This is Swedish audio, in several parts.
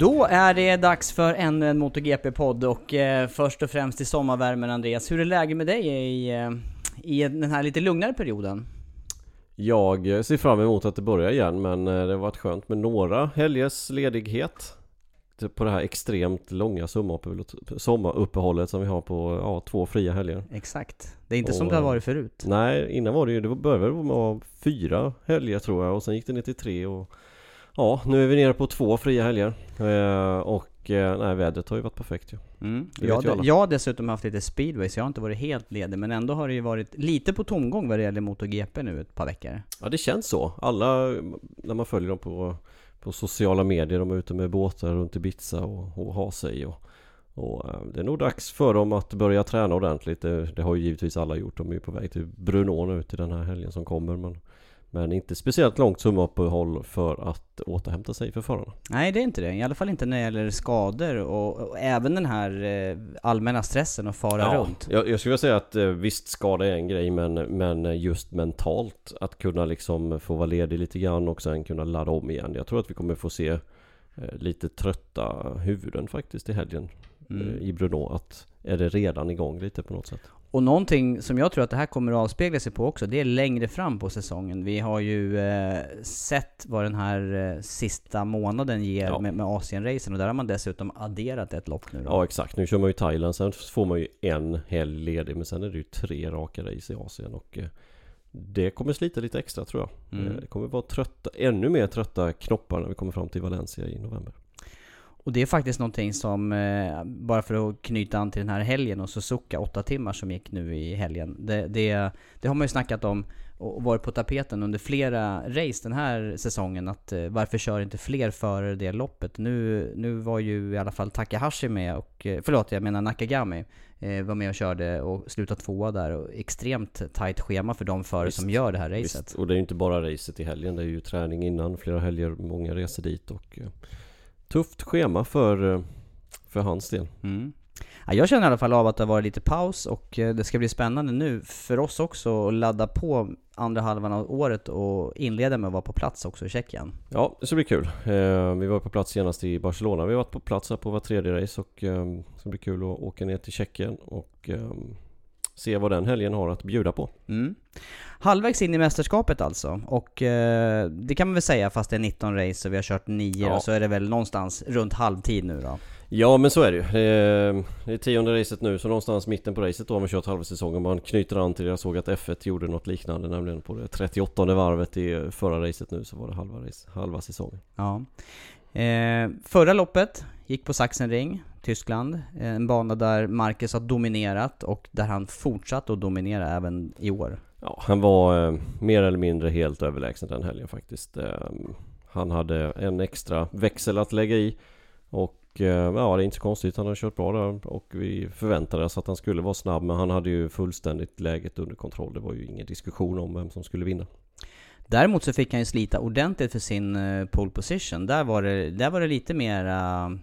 Då är det dags för ännu en MotoGP-podd och eh, först och främst i sommarvärmen Andreas, hur är läget med dig i, eh, i den här lite lugnare perioden? Jag ser fram emot att det börjar igen men eh, det har varit skönt med några helgers ledighet På det här extremt långa sommaruppehållet- som vi har på ja, två fria helger Exakt. Det är inte Och, som det har eh, varit förut. Nej, innan var det ju, det började med fyra helger tror jag och sen gick det ner till tre och Ja, nu är vi nere på två fria helger eh, Och eh, nej, vädret har ju varit perfekt ju Mm. Jag, ju jag har dessutom haft lite speedway så jag har inte varit helt ledig men ändå har det ju varit lite på tomgång vad det gäller MotoGP nu ett par veckor. Ja det känns så. Alla, när man följer dem på, på sociala medier, de är ute med båtar runt Ibiza och, och har sig och, och eh, det är nog dags för dem att börja träna ordentligt. Det, det har ju givetvis alla gjort. De är ju på väg till Brunå nu till den här helgen som kommer men men inte speciellt långt sommaruppehåll för att återhämta sig för förarna. Nej det är inte det, i alla fall inte när det gäller skador och, och även den här eh, allmänna stressen att fara runt. Jag, jag skulle säga att eh, visst skada är en grej men, men just mentalt att kunna liksom få vara ledig lite grann och sen kunna ladda om igen. Jag tror att vi kommer få se eh, lite trötta huvuden faktiskt i helgen Mm. i Brno. Att är det redan igång lite på något sätt? Och någonting som jag tror att det här kommer att avspegla sig på också, det är längre fram på säsongen. Vi har ju eh, sett vad den här eh, sista månaden ger Ja. med, med Asien-racen och där har man dessutom adderat ett lopp nu då. Ja exakt, nu kör man ju Thailand, sen får man ju en helg ledig men sen är det ju tre raka race i Asien och eh, det kommer slita lite extra tror jag. Mm. Eh, Det kommer vara trötta, ännu mer trötta knoppar när vi kommer fram till Valencia i november. Och det är faktiskt någonting som, eh, bara för att knyta an till den här helgen och Suzuka, åtta timmar som gick nu i helgen. Det, det, det har man ju snackat om och varit på tapeten under flera race den här säsongen att eh, varför kör inte fler förare det loppet? Nu, nu var ju i alla fall Takahashi med och, eh, förlåt jag menar Nakagami, var med och körde och slutade tvåa där och extremt tight schema för de förare som gör det här racet. Visst, och det är ju inte bara racet i helgen, det är ju träning innan, flera helger, många resor dit och tufft schema för, eh, för hans del. Mm. Ja, jag känner i alla fall av att det har varit lite paus och eh, det ska bli spännande nu för oss också att ladda på andra halvan av året och inleda med att vara på plats också i Tjeckien. Ja, det ska bli kul. Eh, vi var på plats senast i Barcelona. Vi har varit på plats här på var tredje race och det ska bli kul att åka ner till Tjeckien och se vad den helgen har att bjuda på. Mm. Halvvägs in i mästerskapet alltså, och eh, det kan man väl säga fast det är 19 race och vi har kört 9 Ja. och så är det väl någonstans runt halvtid nu då. Ja men så är det ju. Det är, det är tionde racet nu så någonstans mitten på racet då har man kört halva säsongen. Man knyter an till, jag såg att F1 gjorde något liknande nämligen på det 38 varvet i förra racet nu så var det halva, race, halva säsongen. Ja. Eh, förra loppet gick på Sachsenring, Tyskland. Eh, En bana där Marcus har dominerat och där han fortsatt att dominera även i år. Ja, han var eh, mer eller mindre helt överlägsen den helgen faktiskt. Eh, han hade en extra växel att lägga i och eh, ja, det är inte så konstigt. Han har kört bra där och vi förväntade oss att han skulle vara snabb. Men han hade ju fullständigt läget under kontroll. Det var ju ingen diskussion om vem som skulle vinna. Däremot så fick han ju slita ordentligt för sin uh, pole position. Där var det, där var det lite mer uh,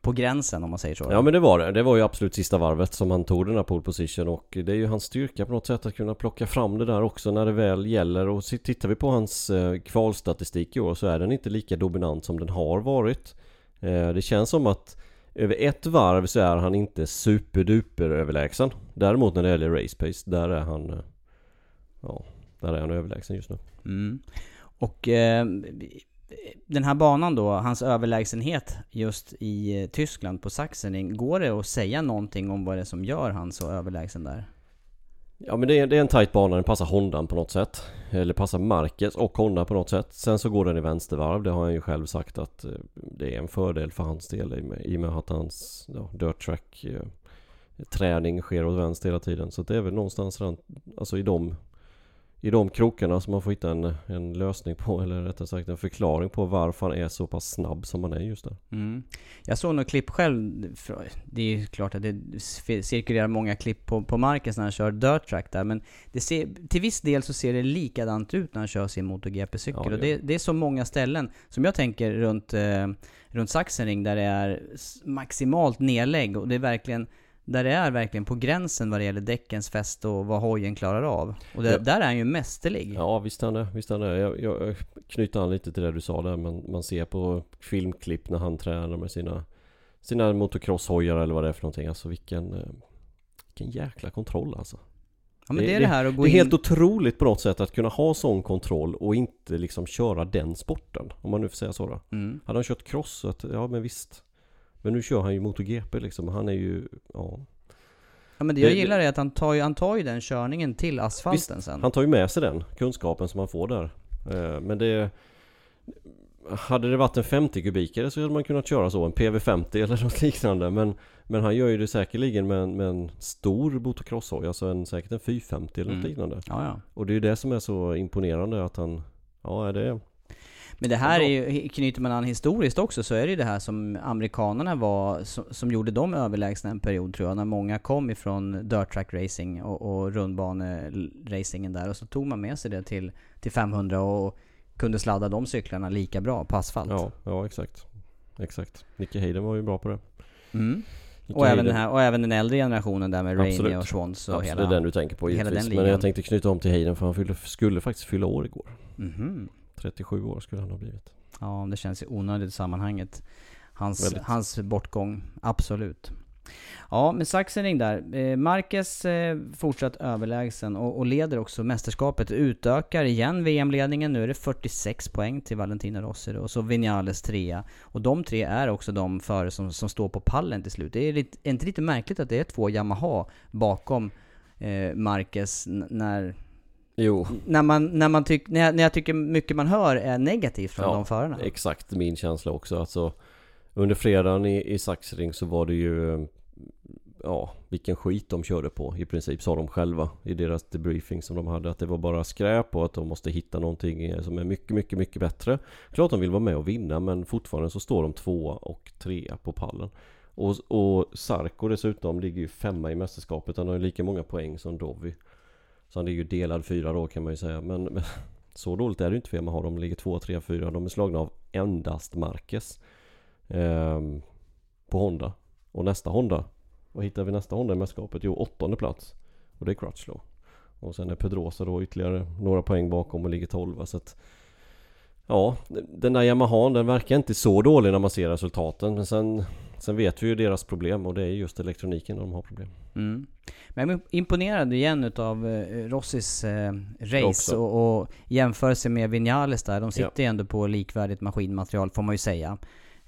på gränsen om man säger så. Ja men det var det. Det var ju absolut sista varvet som han tog den här pole position och det är ju hans styrka på något sätt att kunna plocka fram det där också när det väl gäller och tittar vi på hans eh, kvalstatistik i år så är den inte lika dominant som den har varit. Eh, det känns som att över ett varv så är han inte superduper överlägsen. Däremot när det gäller race pace, där är han... Eh, ja, där är han överlägsen just nu. Mm. Och eh, den här banan då, hans överlägsenhet just i eh, Tyskland på Sachsenring, går det att säga någonting om vad det är som gör han så överlägsen där? Ja men det är, det är en tight bana, den passar Hondan på något sätt. Eller passar Marquez och Honda på något sätt. Sen så går den i vänstervarv, det har han ju själv sagt att eh, det är en fördel för hans del i och med, i och med att hans ja, dirt track eh, träning sker åt vänster hela tiden. Så det är väl någonstans alltså i de i de krokarna som man får hitta en, en lösning på eller rättare sagt en förklaring på varför han är så pass snabb som han är just där. Mm. Jag såg några klipp själv, det är ju klart att det cirkulerar många klipp på, på marken när han kör dirt track där men det ser, till viss del så ser det likadant ut när han kör sin MotoGP-cykel ja, och det, det, är så många ställen som jag tänker runt, eh, runt Sachsenring där det är maximalt nedlägg och det är verkligen där det är verkligen på gränsen vad det gäller däckens fäste och vad hojen klarar av. Och det, ja. där är han ju mästerlig. Ja visst han är, visst han är. Jag, jag knyter an lite till det du sa där. Man, man ser på filmklipp när han tränar med sina, sina motocrosshojar eller vad det är för någonting. Alltså vilken, eh, vilken jäkla kontroll alltså. Ja, det, det är det här att gå Det är in... helt otroligt på något sätt att kunna ha sån kontroll och inte liksom köra den sporten. Om man nu får säga så då. Mm. Hade han kört cross så att, ja men visst. Men nu kör han ju MotoGP liksom. Han är ju, ja. Ja men det jag gillar är att han tar ju, han tar ju den körningen till asfalten visst, sen. han tar ju med sig den kunskapen som han får där. Eh, men det... Hade det varit en 50 kubikare så hade man kunnat köra så, en PV50 eller något liknande. Men, men han gör ju det säkerligen med en, med en stor motocrosshoj, alltså en, säkert en 450 eller något mm. liknande. Ja, ja. Och det är ju det som är så imponerande att han... Ja, det, men det här är ju, knyter man an historiskt också, så är det ju det här som amerikanerna var, som, som gjorde dem överlägsna en period tror jag, när många kom ifrån dirt track racing och, och rundbaneracingen där. Och så tog man med sig det till, till 500 och kunde sladda de cyklarna lika bra på asfalt. Ja, ja exakt. Exakt. Nicky Hayden var ju bra på det. Mm. Och även, den här, och även den äldre generationen där med Rainey och Schwantz och Absolut, hela... den du tänker på givetvis. Men jag tänkte knyta om till Hayden för han fyllde, skulle faktiskt fylla år igår. Mm -hmm. 37 år skulle han ha blivit. Ja, det känns onödigt i sammanhanget. Hans, hans bortgång, absolut. Ja, men Sachsenring där. Eh, Marquez eh, fortsatt överlägsen och, och, leder också mästerskapet. Utökar igen VM-ledningen. Nu är det 46 poäng till Valentino Rossi och så Vinales trea. Och de tre är också de före som, som står på pallen till slut. Det är, lite, är inte lite märkligt att det är två Yamaha bakom eh, Marquez när Jo. När, man, när, man tyck, när, jag, när jag tycker mycket man hör är negativt från ja, de förarna. exakt min känsla också. Alltså, under fredagen i, i Saxring så var det ju Ja, vilken skit de körde på i princip sa de själva i deras debriefing som de hade att det var bara skräp och att de måste hitta någonting som är mycket, mycket, mycket bättre. Klart de vill vara med och vinna men fortfarande så står de tvåa och trea på pallen. Och, och Sarko dessutom ligger ju femma i mästerskapet. Han har ju lika många poäng som Dovi. Så han är ju delad fyra då kan man ju säga. Men, men så dåligt är det ju inte för Yamaha. De ligger två, tre, fyra. De är slagna av endast Marquez. Eh, på Honda. Och nästa Honda. Vad hittar vi nästa Honda i mästerskapet? Jo, åttonde plats. Och det är Crutchlow. Och sen är Pedrosa då ytterligare några poäng bakom och ligger tolva. Så att Ja, den där Yamahan den verkar inte så dålig när man ser resultaten. Men sen, sen vet vi ju deras problem och det är just elektroniken de har problem. Mm. Men jag är imponerad igen utav eh, Rossis eh, race och, och jämförelse med Vinales där. De sitter ju ja. ändå på likvärdigt maskinmaterial får man ju säga.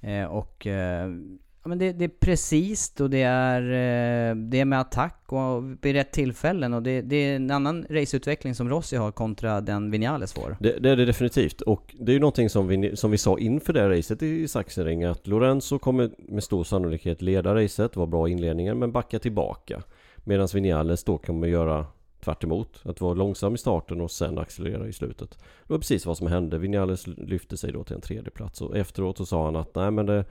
Eh, och eh, Ja, men det, det, är precis och det är, eh, det är med attack och vid rätt tillfällen och det, det, är en annan raceutveckling som Rossi har kontra den Vinales får. Det, det, är det definitivt och det är ju någonting som vi, som vi sa inför det racet i Sachsenring att Lorenzo kommer med stor sannolikhet leda racet, var bra i inledningen men backa tillbaka. Medan Vinales då kommer göra tvärt emot, Att vara långsam i starten och sen accelerera i slutet. Det var precis vad som hände. Vinales lyfte sig då till en tredje plats och efteråt så sa han att nej men det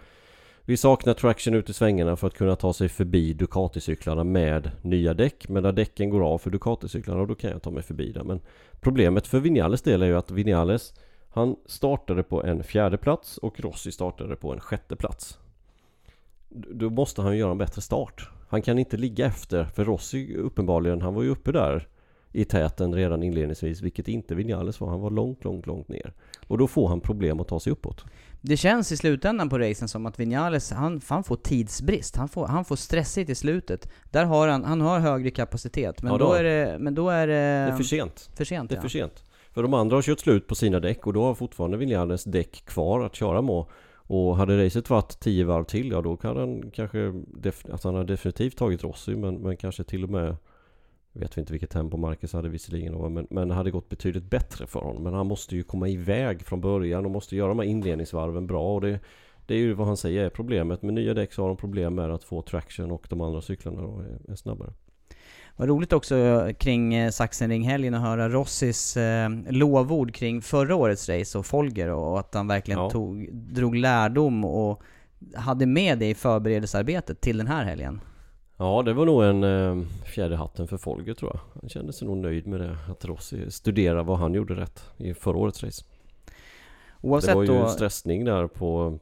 vi saknar traction ut i svängarna för att kunna ta sig förbi Ducati-cyklarna med nya däck. Men när däcken går av för Ducati-cyklarna då kan jag ta mig förbi där. Men problemet för Vinales del är ju att Vinales han startade på en fjärde plats och Rossi startade på en sjätte plats. Då måste han göra en bättre start. Han kan inte ligga efter för Rossi uppenbarligen, han var ju uppe där i täten redan inledningsvis vilket inte Vinales var. Han var långt, långt, långt ner. Och då får han problem att ta sig uppåt. Det känns i slutändan på racen som att Vinales, han, han får tidsbrist. Han får, han får stressigt i slutet. Där har han, han har högre kapacitet. Men, Ja, då, då. är det, men då är det... Det är för sent. För sent Det är ja. för sent. För de andra har kört slut på sina däck och då har fortfarande Vinales däck kvar att köra med. Och hade racet varit 10 varv till, ja då kan han kanske... Def- att han har definitivt tagit Rossi men, men kanske till och med... Vet vi inte vilket tempo Marcus hade visserligen men, men det hade gått betydligt bättre för honom. Men han måste ju komma iväg från början och måste göra de här inledningsvarven bra. Och det, det är ju vad han säger är problemet. Med nya däck så har de problem med att få traction och de andra cyklarna då är, är snabbare. Vad roligt också kring eh, Sachsenring-helgen att höra Rossis eh, lovord kring förra årets race och Folger och att han verkligen Ja. tog, drog lärdom och hade med det i förberedelsearbetet till den här helgen. Ja, det var nog en eh, fjärde hatten för Folger tror jag. Han kände sig nog nöjd med det. Att Rossi studerar vad han gjorde rätt i förra årets race. Oavsett det var ju då, stressning där på...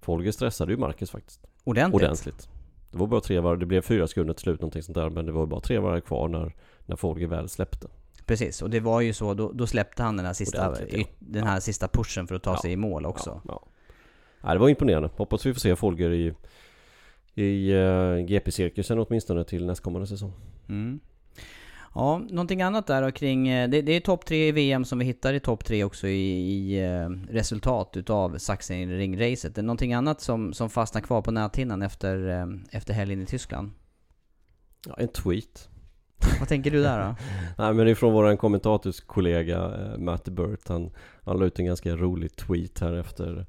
Folger stressade ju Marcus faktiskt. ordentligt. Ordentligt. Det var bara tre varv. Det blev fyra sekunder till slut någonting sånt där. Men det var bara tre varv kvar när, när Folger väl släppte. Precis, och det var ju så, då, då släppte han den här sista, Ordentligt, ja. den här sista pushen för att ta Ja. sig i mål också. Ja, ja. ja, det var imponerande. Hoppas vi får se Folger i, i uh, GP-cirkusen åtminstone till nästkommande säsong. Mm. Ja, någonting annat där kring, eh, det, det är topp tre i VM som vi hittar i topp tre också i, i eh, resultat utav Sachsenring-racet. Någonting annat som, som fastnar kvar på näthinnan efter, eh, efter helgen i Tyskland? Ja, en tweet. Vad tänker du där då? Nej men det är från våran kommentatorskollega eh, Matt Burt han, han la ut en ganska rolig tweet här efter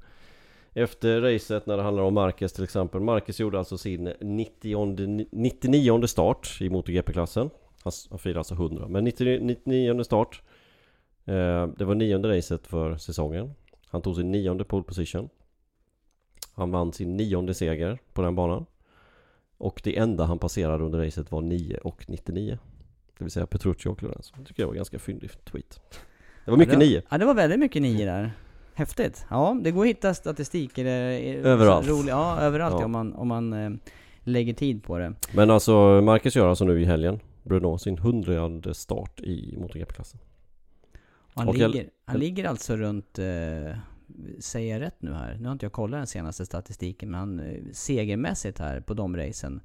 Efter racet när det handlar om Marquez till exempel Marquez gjorde alltså sin 90, 99 start i MotoGP-klassen han, han firade alltså 100 Men 90, 99 start eh, Det var nionde racet för säsongen Han tog sin nionde pole position Han vann sin nionde seger på den banan Och det enda han passerade under racet var 9 och 99 det vill säga Petrucci och Lorenzo. Det tycker jag var en ganska fyndig tweet. Det var mycket ja, det, nio. Ja, det var väldigt mycket nio där. Häftigt. Ja, det går att hitta statistik. Eller, Överallt. Rolig, ja, överallt Ja. om man, om man eh, lägger tid på det. Men alltså Marcus gör alltså nu i helgen Bruno sin hundrade start i MotoGP-klassen. Han, Och jag- ligger, han ligger alltså runt, eh, säger jag rätt nu här? Nu har inte jag kollat den senaste statistiken, men han, eh, segermässigt här på de racen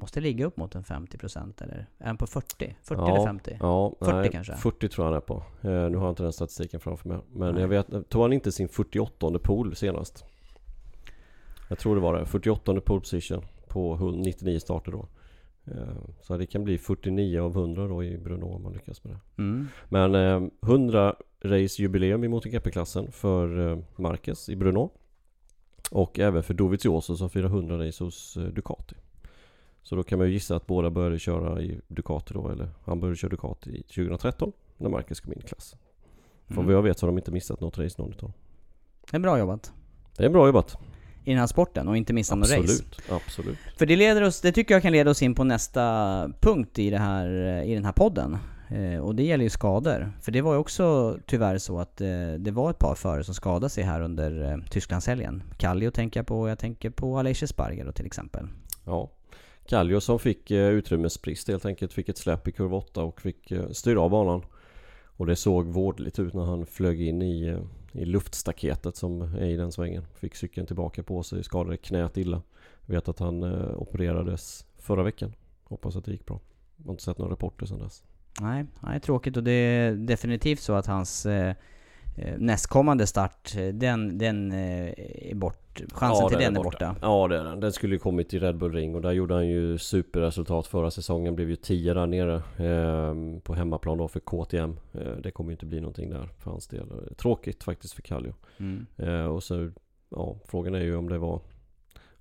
måste ligga upp mot en 50% eller? Är han på 40? 40 ja, eller 50? Ja, 40 nej, kanske? 40 tror jag han är på. Eh, nu har jag inte den statistiken framför mig. Men Nej. jag vet, tog han inte sin 48 pool senast? Jag tror det var det. 48 pole position på 100 99 starter då. Eh, så det kan bli 49 av 100 då i Bruno om man lyckas med det. Mm. Men eh, 100 race jubileum i MotoGP-klassen för eh, Marquez i Bruno. Och även för Dovizioso som firar 100 race hos eh, Ducati. Så då kan man ju gissa att båda började köra i Ducati då, eller han började köra Ducati i 2013 när Marquez kom in i klassen. För Mm. vad jag vet så har de inte missat något race någon utav. Det är bra jobbat. Det är bra jobbat. I den här sporten och inte missa något race. Absolut, absolut. För det leder oss, det tycker jag kan leda oss in på nästa punkt i, det här, i den här podden. Eh, och det gäller ju skador. För det var ju också tyvärr så att eh, det var ett par förare som skadade sig här under eh, Tysklandshelgen. Kallio tänker jag på, och jag tänker på Aleix Espargaro då till exempel. Ja. Kallio som fick eh, utrymmesbrist helt enkelt. Fick ett släpp i kurva 8 och fick eh, styra av banan. Och det såg vårdligt ut när han flög in i, eh, i luftstaketet som är i den svängen. Fick cykeln tillbaka på sig, skadade knät illa. Vet att han opererades förra veckan. Hoppas att det gick bra. Jag har inte sett några rapporter sedan dess. Nej, nej, tråkigt och det är definitivt så att hans eh, nästkommande start, eh, den, den eh, är bort. Chansen till den är borta. Ja det är den. Den skulle ju kommit i Red Bull Ring och där gjorde han ju superresultat förra säsongen. Blev ju 10 där nere eh, på hemmaplan då för KTM. Eh, det kommer ju inte bli någonting där för hans del. Eh, Tråkigt faktiskt för Kallio. Mm. Eh, och så, ja frågan är ju om det var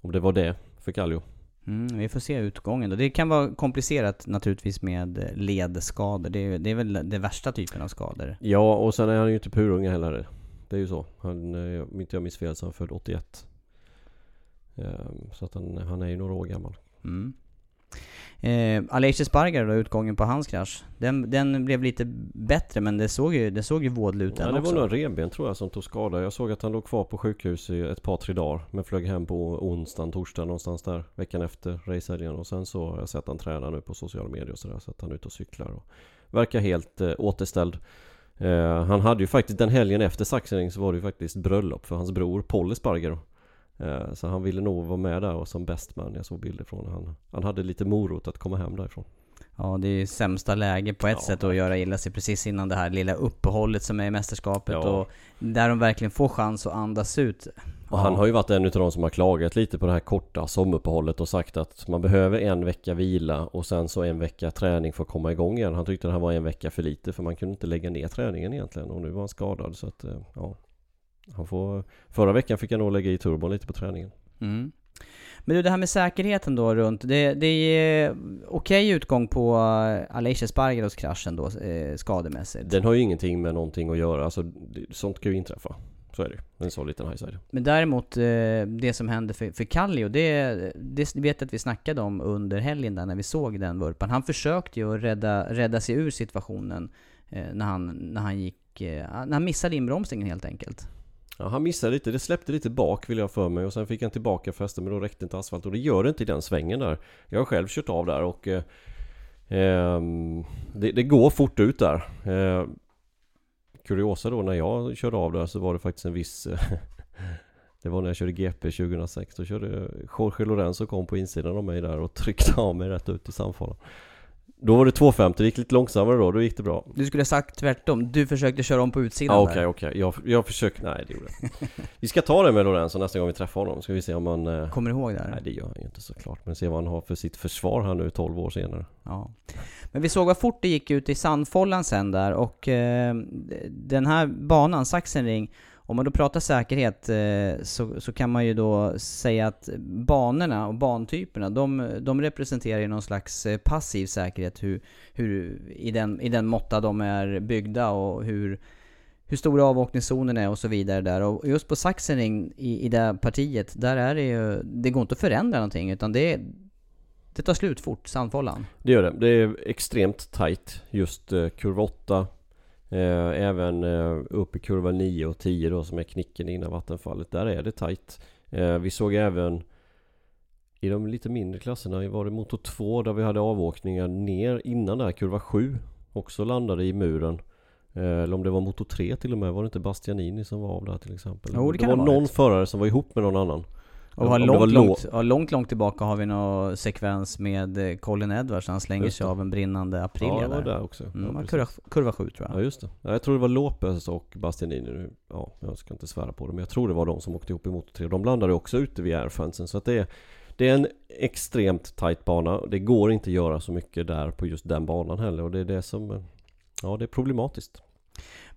om det var det för Kallio. Mm, vi får se utgången då. Det kan vara komplicerat naturligtvis med eh, ledskador. Det är, det är väl det värsta typen av skador. Ja och sen är han ju inte purunge heller. Det är ju så. Han, eh, om inte jag minns fel så är han född 81. Ehm, Så att han, han är ju några år gammal. Mm. Eh, Aleix Espargaro då, utgången på hans krasch. Den, den blev lite bättre men det såg ju, det såg ju vådlig ut Ja, den det också. var nog en revben tror jag som tog skada. Jag såg att han låg kvar på sjukhus i ett par tre dagar. Men flög hem på onsdagen, torsdagen någonstans där. Veckan efter racehelgen. Och sen så har jag sett han träna nu på sociala medier och sådär. Så att han är ute och cyklar och verkar helt eh, återställd. Eh, han hade ju faktiskt den helgen efter Sachsenring så var det ju faktiskt bröllop för hans bror Paul Espargaro. Eh, så han ville nog vara med där och som best man. Jag såg bilder från han. Han hade lite morot att komma hem därifrån. Ja, det är ju sämsta läge på ett Ja, sätt att göra illa sig precis innan det här lilla uppehållet som är i mästerskapet Ja. och där de verkligen får chans att andas ut. Och han har ju varit en utav de som har klagat lite på det här korta sommaruppehållet och sagt att man behöver en vecka vila och sen så en vecka träning för att komma igång igen. Han tyckte det här var en vecka för lite för man kunde inte lägga ner träningen egentligen och nu var han skadad så att eh, ja. Han får, förra veckan fick han nog lägga i turbon lite på träningen. Mm. Men du, det här med säkerheten då runt, det, det är okej utgång på eh, Aleix Espargaros kraschen då, eh, skademässigt. Den har ju ingenting med någonting att göra, alltså sånt kan ju inträffa. Så är det ju. En sån liten highside. Men däremot, eh, det som hände för, för Kallio, det, det vet jag att vi snackade om under helgen där när vi såg den vurpan. Han försökte ju att rädda, rädda sig ur situationen när, han, när han gick, när han missade inbromsningen helt enkelt. Ja, han missade lite, det släppte lite bak vill jag för mig och sen fick han tillbaka fästet men då räckte inte asfalt och det gör det inte i den svängen där. Jag har själv kört av där och eh, ehm, det, det går fort ut där. Eh, kuriosa då när jag körde av där så var det faktiskt en viss Det var när jag körde GP 2006 Då körde Jorge Lorenzo kom på insidan av mig där och tryckte av mig rätt ut i sandfållan. Då var det 250, det gick lite långsammare då, då gick det bra Du skulle ha sagt tvärtom, du försökte köra om på utsidan där. Okej, okej. Jag, jag försöker... Nej, det gjorde jag. Vi ska ta det med Lorenzo nästa gång vi träffar honom. Ska vi se om han... eh, Kommer ihåg det? Nej, här? det gör han ju inte såklart. Men se vad han har för sitt försvar här nu 12 år senare. Ja. Men vi såg vad fort det gick ut i Sandfållan sen där och eh, den här banan, Sachsenring, om man då pratar säkerhet eh, så, så kan man ju då säga att banorna och bantyperna, de, de representerar ju någon slags eh, passiv säkerhet hur, hur, i, den, i den måtta de är byggda och hur, hur stora avåkningszonen är och så vidare där. Och just på Sachsenring i, i det partiet, där är det ju, det går inte att förändra någonting utan det, det tar slut fort, Sandfållan. Det gör det. Det är extremt tight just eh, kurva 8. Eh, även eh, upp i kurva 9 och 10 då som är knicken innan vattenfallet. Där är det tight. Eh, vi såg även i de lite mindre klasserna var det motor 2 där vi hade avåkningar ner innan där kurva 7 också landade i muren. Eller om det var motor 3 till och med, var det inte Bastianini som var av där till exempel? Jo, det kan var ha någon varit. förare som var ihop med någon annan. Och har långt, lå- långt, ja, långt, långt tillbaka har vi någon sekvens med eh, Colin Edwards, han slänger sig av en brinnande Aprilia Ja, där. där också. Mm, Ja, kurva, kurva 7 tror jag. Ja just det. Ja, Jag tror det var Lopez och Bastianini nu. Ja, jag ska inte svära på det men jag tror det var de som åkte ihop i motor 3. De landade också ute vid airfansen så att det är Det är en extremt tight bana. Det går inte att göra så mycket där på just den banan heller och det är det som eh, Ja det är problematiskt.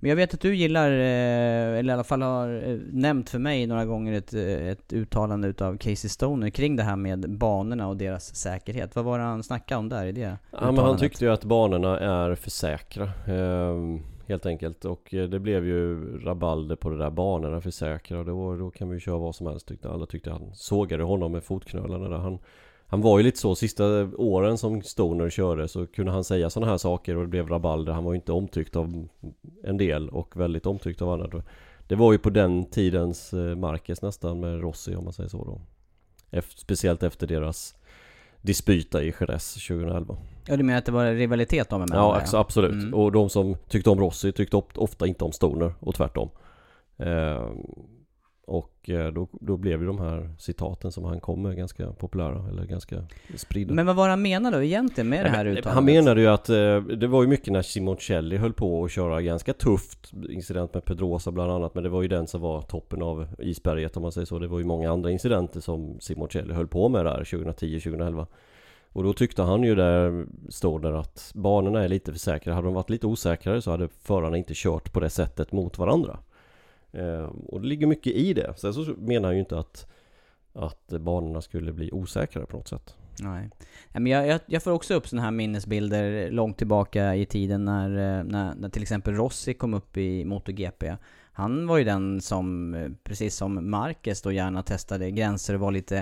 Men jag vet att du gillar, eh, eller i alla fall har eh, nämnt för mig några gånger ett, eh, ett uttalande utav Casey Stoner kring det här med banorna och deras säkerhet. Vad var det han snackade om där i det Ja, men han tyckte ju att banorna är för säkra ehm, Helt enkelt. Och det blev ju rabalder på det där banorna för säkra. Då, då kan vi ju köra vad som helst tyckte alla tyckte han. Sågade honom med fotknölarna där. Han Han var ju lite så sista åren som Stoner körde så kunde han säga sådana här saker och det blev rabalder Han var ju inte omtyckt av en del och väldigt omtyckt av andra Det var ju på den tidens eh, Marquez nästan med Rossi om man säger så då efter, Speciellt efter deras dispyta i Jerez 2011 Ja du menar att det var rivalitet dem emellan? Ja, där, absolut. Mm. Och de som tyckte om Rossi tyckte ofta inte om Stoner och tvärtom. Ehm, och eh, då, då blev ju de här citaten som han kom med ganska populära eller ganska spridda. Men vad var han menade då egentligen med det här Nej, men, uttalandet? Han menade ju att eh, det var ju mycket när Simoncelli höll på att köra ganska tufft incident med Pedrosa bland annat men det var ju den som var toppen av isberget om man säger så. Det var ju många andra incidenter som Simoncelli höll på med där 2010-2011. Och då tyckte han ju där, står där att banorna är lite för säkra. Hade de varit lite osäkrare så hade förarna inte kört på det sättet mot varandra. Ehm, och det ligger mycket i det. Sen så menar jag ju inte att, att banorna skulle bli osäkrare på något sätt. Nej. Men jag, jag, jag får också upp sådana här minnesbilder långt tillbaka i tiden när, eh, när, när till exempel Rossi kom upp i MotoGP. Han var ju den som, eh, precis som Marquez då gärna testade gränser och var lite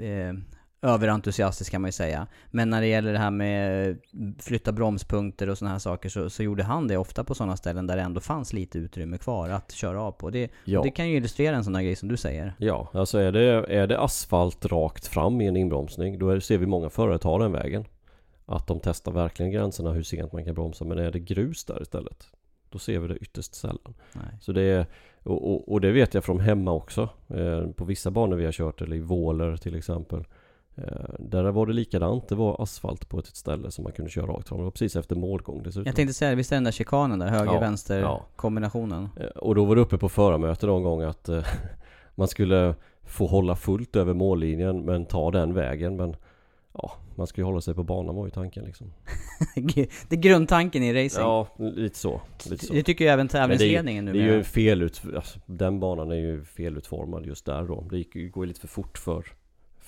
eh, överentusiastisk kan man ju säga. Men när det gäller det här med flytta bromspunkter och sådana här saker så, så gjorde han det ofta på sådana ställen där det ändå fanns lite utrymme kvar att köra av på. Det, Ja. det kan ju illustrera en sån här grej som du säger. Ja, alltså är det, är det asfalt rakt fram i en inbromsning då är, ser vi många förare ta den vägen. Att de testar verkligen gränserna hur sent man kan bromsa. Men är det grus där istället då ser vi det ytterst sällan. Nej. Så det är, och, och, och det vet jag från hemma också. Eh, på vissa banor vi har kört, eller i Våler till exempel. Eh, där var det likadant. Det var asfalt på ett ställe som man kunde köra rakt fram. Det var precis efter målgång dessutom. Jag tänkte säga, visst är den där chikanen där, höger-vänster ja. kombinationen? Eh, Och då var det uppe på förarmöte någon gång att eh, man skulle få hålla fullt över mållinjen men ta den vägen. Men ja, man ska ju hålla sig på banan var ju tanken liksom. det är grundtanken i racing. Ja, lite så. Lite så. Det tycker ju även det tävlingsledningen nu. det är ju en felut, alltså, Den banan är ju felutformad just där då. Det går ju lite för fort för,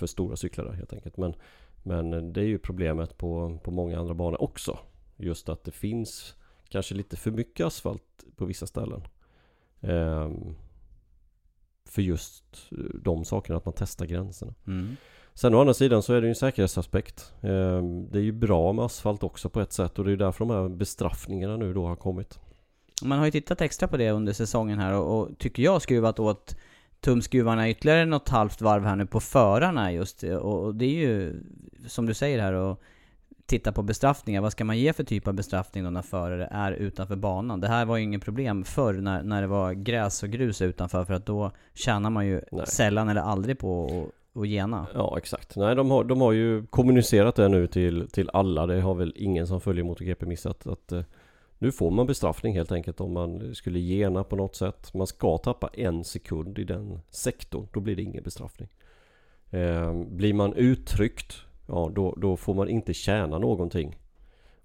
för stora cyklar där helt enkelt. Men, men det är ju problemet på, på många andra banor också. Just att det finns kanske lite för mycket asfalt på vissa ställen. Ehm, för just de sakerna, att man testar gränserna. Mm. Sen å andra sidan så är det ju en säkerhetsaspekt. Ehm, Det är ju bra med asfalt också på ett sätt och det är därför de här bestraffningarna nu då har kommit. Man har ju tittat extra på det under säsongen här och, och tycker jag skruvat åt tumskruvarna ytterligare något halvt varv här nu på förarna just. Och, och det är ju, som du säger här, och titta på bestraffningar. Vad ska man ge för typ av bestraffning då när förare är utanför banan? Det här var ju ingen problem förr när, när det var gräs och grus utanför för att då tjänar man ju Nej. sällan eller aldrig på att, att gena. Ja exakt. Nej de har, de har ju kommunicerat det nu till, till alla. Det har väl ingen som följer MotoGP missat. Att, eh, nu får man bestraffning helt enkelt om man skulle gena på något sätt. Man ska tappa en sekund i den sektorn. Då blir det ingen bestraffning. Eh, blir man uttryckt, ja då, då får man inte tjäna någonting.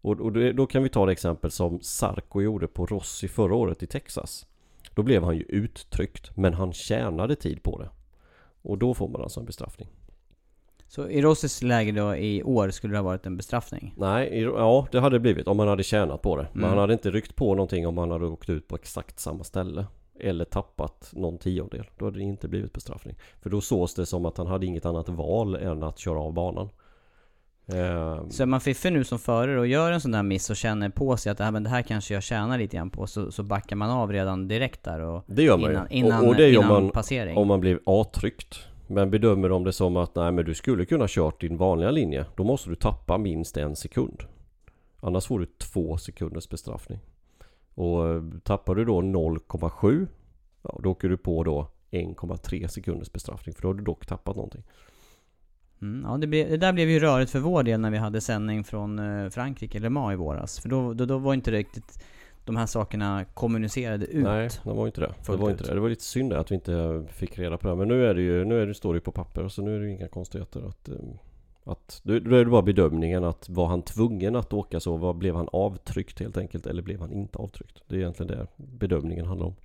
Och, och det, då kan vi ta det exempel som Sarko gjorde på Rossi förra året i Texas. Då blev han ju uttryckt men han tjänade tid på det. Och då får man alltså en bestraffning. Så i Rossis läge då i år skulle det ha varit en bestraffning? Nej, ja det hade det blivit om man hade tjänat på det. Men Mm. han hade inte ryckt på någonting om han hade åkt ut på exakt samma ställe. Eller tappat någon tiondel. Då hade det inte blivit bestraffning. För då sågs det som att han hade inget annat val än att köra av banan. Ehm, Så är man fiffig nu som förare och gör en sån där miss och känner på sig att men det här kanske jag tjänar lite grann på, så, så backar man av redan direkt där och det gör man innan, ju. innan, och, och det innan man, passering. om man blir avtryckt. Men bedömer de det som att nej men du skulle kunna kört din vanliga linje. Då måste du tappa minst en sekund. Annars får du två sekunders bestraffning. Och eh, tappar du då 0,7 ja, Då åker du på då 1,3 sekunders bestraffning. För då har du dock tappat någonting. Mm, ja, det, ble, det där blev ju rörigt för vår del när vi hade sändning från eh, Frankrike, Le Mans i våras. För då, då, då var inte riktigt de här sakerna kommunicerade ut. Nej, det var inte det. Det var inte det. Det var lite synd att vi inte fick reda på det. Men nu är det ju, nu är det, står det ju på papper. Så nu är det ju inga konstigheter att... eh, att då är det bara bedömningen att var han tvungen att åka så? Var, blev han avtryckt helt enkelt? Eller blev han inte avtryckt? Det är egentligen det bedömningen handlar om.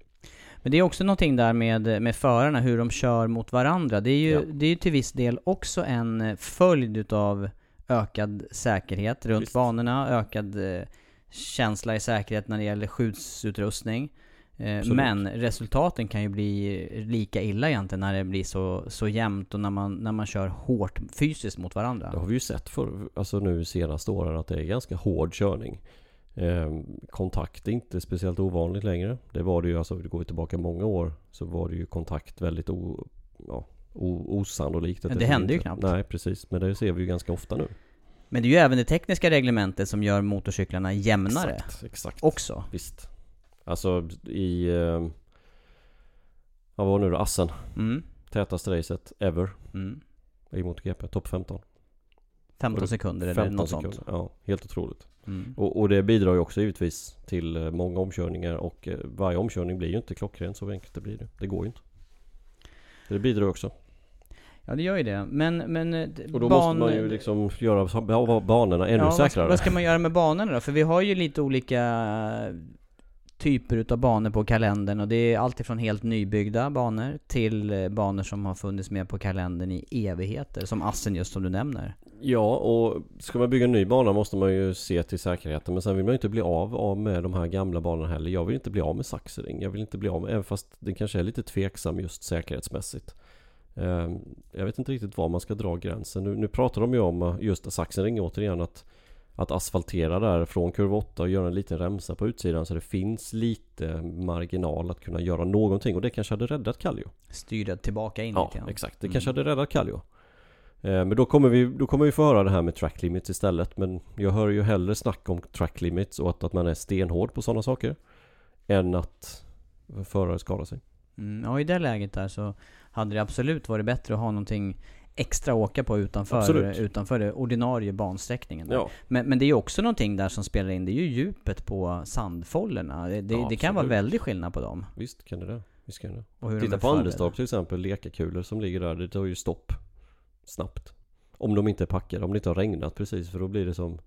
Men det är också någonting där med, med förarna, hur de kör mot varandra. Det är ju, Ja. det är ju till viss del också en följd utav ökad säkerhet runt Visst. banorna, ökad eh, känsla i säkerhet när det gäller skyddsutrustning. Eh, Absolut. men resultaten kan ju bli lika illa egentligen när det blir så, så jämnt och när man, när man kör hårt fysiskt mot varandra. Det har vi ju sett för, alltså nu senaste åren att det är ganska hård körning. Eh, kontakt är inte speciellt ovanligt längre. Det var det ju, alltså det går tillbaka många år. Så var det ju kontakt väldigt o, ja, o, osannolikt. det skulle hände ju knappt. Nej precis, men det ser vi ju ganska ofta nu. Men det är ju även det tekniska reglementet som gör motorcyklarna jämnare Exakt, exakt. också. Visst. Alltså i... Eh, vad var det nu då? Assen. Mm. Tätaste racet ever Mm. i MotoGP. Topp 15. 15 Och det- sekunder eller 15 något sekunder. sånt. Ja, helt otroligt. Mm. Och, och det bidrar ju också givetvis till eh, många omkörningar och eh, varje omkörning blir ju inte klockren så enkelt det blir det. Det går ju inte. Det bidrar också. Ja det gör ju det. Men, men eh, Och då ban- måste man ju liksom göra banorna ännu ja, vad ska, säkrare. vad ska man göra med banorna då? För vi har ju lite olika typer utav banor på kalendern och det är alltifrån helt nybyggda banor till eh, banor som har funnits med på kalendern i evigheter. Som Assen just som du nämner. Ja, och ska man bygga en ny bana måste man ju se till säkerheten. Men sen vill man ju inte bli av, av med de här gamla banorna heller. Jag vill inte bli av med Saxering. Jag vill inte bli av med, även fast det kanske är lite tveksam just säkerhetsmässigt. Eh, jag vet inte riktigt var man ska dra gränsen. Nu, nu pratar de ju om eh, just Sachsenring återigen att att asfaltera där från kurva 8 och göra en liten remsa på utsidan så det finns lite marginal att kunna göra någonting och det kanske hade räddat Kallio. Styrde tillbaka in Ja, exakt. Det Mm. kanske hade räddat Kallio. Eh, Men då kommer, vi, då kommer vi få höra det här med track limits istället. Men jag hör ju hellre snack om track limits och att, att man är stenhård på sådana saker. Än att förare skadar sig. Mm, ja, i det läget där så hade det absolut varit bättre att ha någonting extra att åka på utanför, Absolut. utanför det ordinarie bansträckningen. Ja, Men, men det är ju också någonting där som spelar in, det är ju djupet på sandfållorna. Det, det, Ja, det kan vara väldigt skillnad på dem. visst kan det det. Visst kan det. Och hur de Titta är på. Anderstorp till exempel, lekakulor som ligger där. Det tar ju stopp snabbt. Om de inte är packade, om det inte har regnat precis för då blir det som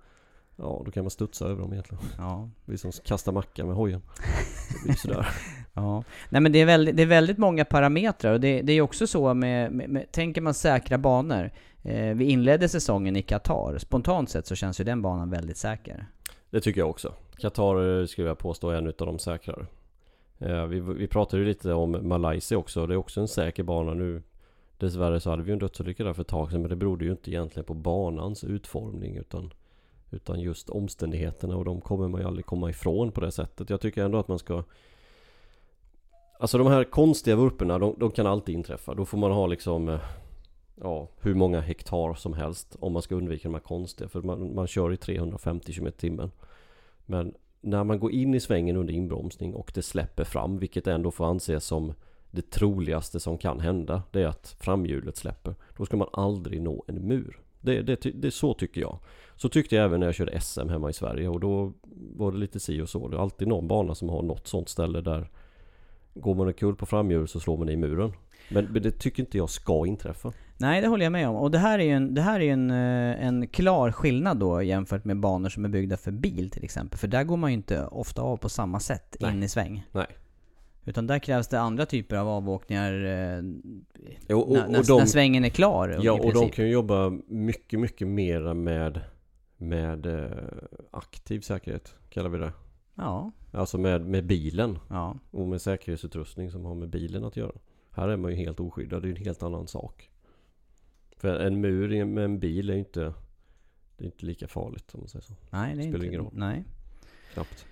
Ja, då kan man studsa över dem egentligen. Ja. Blir som att kasta macka med hojen. Det blir sådär. Ja. Nej men det är väldigt, det är väldigt många parametrar och det, det är också så med, med, med tänker man säkra banor. Eh, vi inledde säsongen i Qatar. Spontant sett så känns ju den banan väldigt säker. Det tycker jag också. Qatar eh, skulle jag påstå är en utav de säkrare. Eh, vi, vi pratade ju lite om Malaysia också. Det är också en säker bana nu. Dessvärre så hade vi ju en dödsolycka där för ett tag sedan. Men det berodde ju inte egentligen på banans utformning. Utan, utan just omständigheterna. Och de kommer man ju aldrig komma ifrån på det sättet. Jag tycker ändå att man ska... Alltså de här konstiga vurporna, de, de kan alltid inträffa. Då får man ha liksom... Eh, ja, hur många hektar som helst om man ska undvika de här konstiga. För man, man kör i 350 km timmen. Men när man går in i svängen under inbromsning och det släpper fram, vilket ändå får anses som det troligaste som kan hända, det är att framhjulet släpper. Då ska man aldrig nå en mur. Det, det, det så tycker jag. Så tyckte jag även när jag körde SM hemma i Sverige och då var det lite si och så. Det är alltid någon bana som har något sånt ställe där går man kul på framhjul så slår man i muren. Men, men det tycker inte jag ska inträffa. Nej, det håller jag med om. Och det här är ju en, det här är en, eh, en klar skillnad då jämfört med banor som är byggda för bil till exempel. För där går man ju inte ofta av på samma sätt Nej. in i sväng. Nej. Utan där krävs det andra typer av avåkningar eh, Jo, och, när, och, de, när svängen är klar Ja, och de kan ju jobba mycket, mycket mera med, med eh, aktiv säkerhet, kallar vi det. Ja, Alltså med, med bilen ja. och med säkerhetsutrustning som har med bilen att göra. Här är man ju helt oskyddad, det är ju en helt annan sak. För en mur med en bil är ju inte, det är inte lika farligt om man säger så. Nej, det är Spelar inte... ingen roll. Nej. Knappt.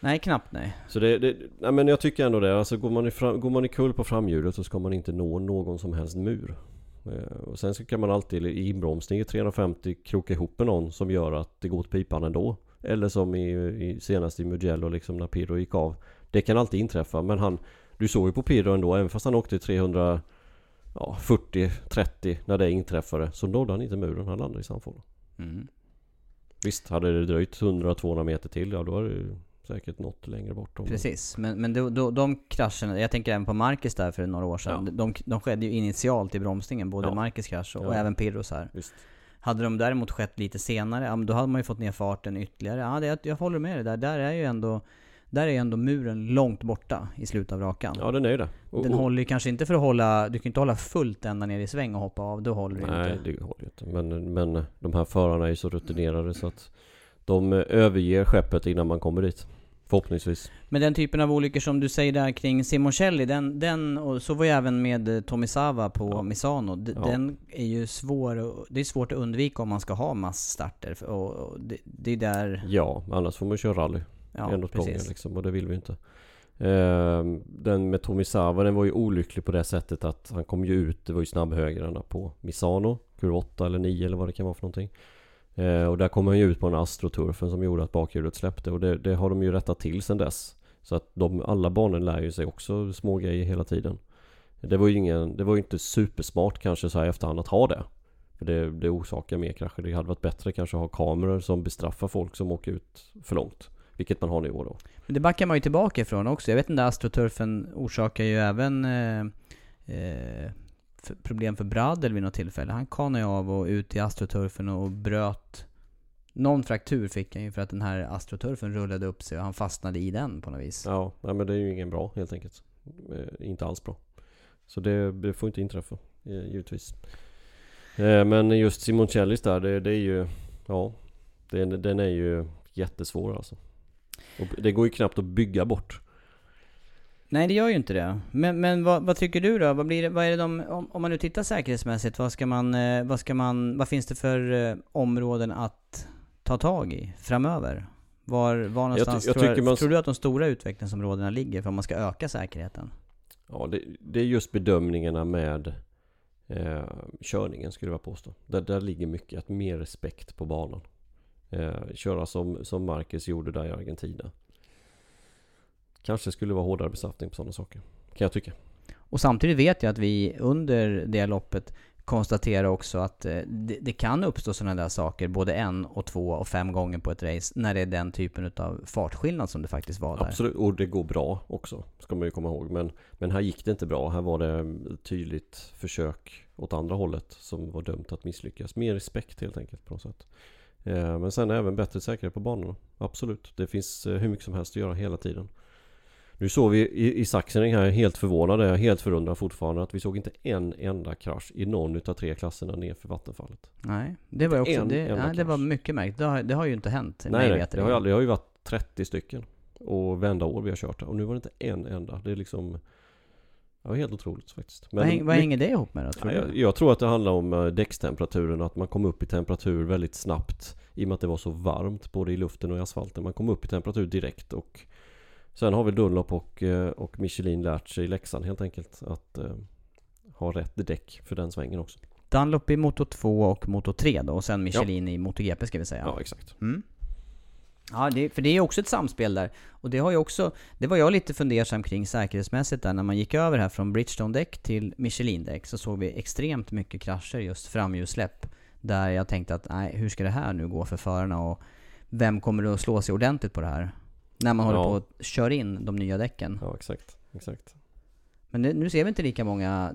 Nej, knappt nej. Så det, det nej men jag tycker ändå det. Alltså går man, i fram, går man i kull på framhjulet så ska man inte nå någon som helst mur. Eh, Och sen så kan man alltid i inbromsning i 350 kroka ihop med någon som gör att det går åt pipan ändå. Eller som i, i senast i Mugello liksom när Pirro gick av. Det kan alltid inträffa men han Du såg ju på Pirro ändå även fast han åkte 300 ja, 40, 30 när det inträffade så nådde han inte muren, han landade i sandfåran. Mm. Visst, hade det dröjt 100-200 meter till, ja då hade det säkert nått längre bort. Precis, men, men då, då, de krascherna, jag tänker även på Marcus där för några år sedan. Ja. De, de skedde ju initialt i bromsningen, både Ja. Marcus krasch och Ja. även Pirros här. Visst. Hade de däremot skett lite senare, ja men då hade man ju fått ner farten ytterligare. Ja, det, jag håller med dig där. Där är ju ändå, där är ju ändå muren långt borta i slutet av rakan. Ja den är ju det. Och- Den och- håller ju kanske inte för att hålla, du kan inte hålla fullt ända ner i sväng och hoppa av, då håller det Nej inte. det håller ju inte. Men, men de här förarna är ju så rutinerade så att de överger skeppet innan man kommer dit. Förhoppningsvis. Men den typen av olyckor som du säger där kring Simoncelli, den, den och så var ju även med eh, Tomisawa på Ja. Misano. D- Ja. Den är ju svår, det är svårt att undvika om man ska ha massstarter. Och, och det, det är där, Ja, annars får man köra rally ja en åt gången liksom och det vill vi inte. Ehm, den med Tomisawa den var ju olycklig på det sättet att han kom ju ut, det var ju snabbhögrarna på Misano, kurva 8 eller 9 eller vad det kan vara för någonting. Eh, och där kom han ju ut på en astroturfen som gjorde att bakhjulet släppte och det, det har de ju rättat till sedan dess. Så att de, alla barnen lär ju sig också små grejer hela tiden. Det var ju ingen, det var ju inte supersmart kanske så här i efterhand att ha det. För det, det orsakar mer krascher. Det hade varit bättre kanske att ha kameror som bestraffar folk som åker ut för långt. Vilket man har nu och då. Men det backar man ju tillbaka ifrån också. Jag vet inte, astroturfen orsakar ju även eh, eh, problem för Bradel vid något tillfälle. Han kanade ju av och ut i astroturfen och bröt någon fraktur fick han ju för att den här astroturfen rullade upp sig och han fastnade i den på något vis. Ja, nej, men det är ju ingen bra helt enkelt. Eh, inte alls bra. Så det, det får inte inträffa, eh, givetvis. Eh, men just Simoncellis där, det, det är ju... Ja, den, den är ju jättesvår alltså. Och det går ju knappt att bygga bort. Nej det gör ju inte det. Men, men vad, vad tycker du då? Vad, blir det, vad är det de, om, om man nu tittar säkerhetsmässigt, vad ska man, eh, vad ska man, vad finns det för eh, områden att ta tag i framöver? Var, var någonstans jag tror, jag, man- tror du att de stora utvecklingsområdena ligger för om man ska öka säkerheten? Ja, det, det är just bedömningarna med eh, körningen skulle jag påstå. Där, där ligger mycket, att mer respekt på banan. Eh, köra som, som Marcus gjorde där i Argentina. Kanske skulle vara hårdare bestraffning på sådana saker. Kan jag tycka. Och samtidigt vet jag att vi under det loppet konstaterar också att eh, det, det kan uppstå sådana där saker både en och två och fem gånger på ett race när det är den typen av fartskillnad som det faktiskt var där. Absolut, och det går bra också. Ska man ju komma ihåg. Men, men här gick det inte bra. Här var det tydligt försök åt andra hållet som var dömt att misslyckas. Mer respekt helt enkelt på något sätt. Eh, Men sen även bättre säkerhet på banorna. Absolut. Det finns eh, hur mycket som helst att göra hela tiden. Nu såg vi i, i Sachsenring här helt förvånade, helt förundrad fortfarande att vi såg inte en enda krasch i någon utav tre klasserna nerför vattenfallet. Nej, det var också, En det, nej, det var mycket märkligt. Det har, det har ju inte hänt. Nej, nej det, har ju aldrig, det har ju varit 30 stycken. Och vända år vi har kört. Och nu var det inte en enda. Det är liksom... Det var helt otroligt faktiskt. vad, häng, vad hänger det ihop med då, tror Ja, jag, jag tror att det handlar om eh, däckstemperaturen, att man kom upp i temperatur väldigt snabbt I och med att det var så varmt både i luften och i asfalten. Man kom upp i temperatur direkt och Sen har väl Dunlop och, eh, och Michelin lärt sig läxan helt enkelt att eh, ha rätt däck för den svängen också. Dunlop i Moto 2 och Moto 3 då, och sen Michelin i MotoGP ska vi säga. Ja, exakt. Mm. Ja, det, för det är också ett samspel där. Och det har ju också, det var jag lite fundersam kring säkerhetsmässigt där när man gick över här från Bridgestone-däck till Michelin-däck så såg vi extremt mycket krascher just framhjulssläpp. Där jag tänkte att nej, hur ska det här nu gå för förarna och vem kommer att slå sig ordentligt på det här? När man håller Ja. på att köra in de nya däcken. Ja, exakt. exakt. Men nu, nu ser vi inte lika många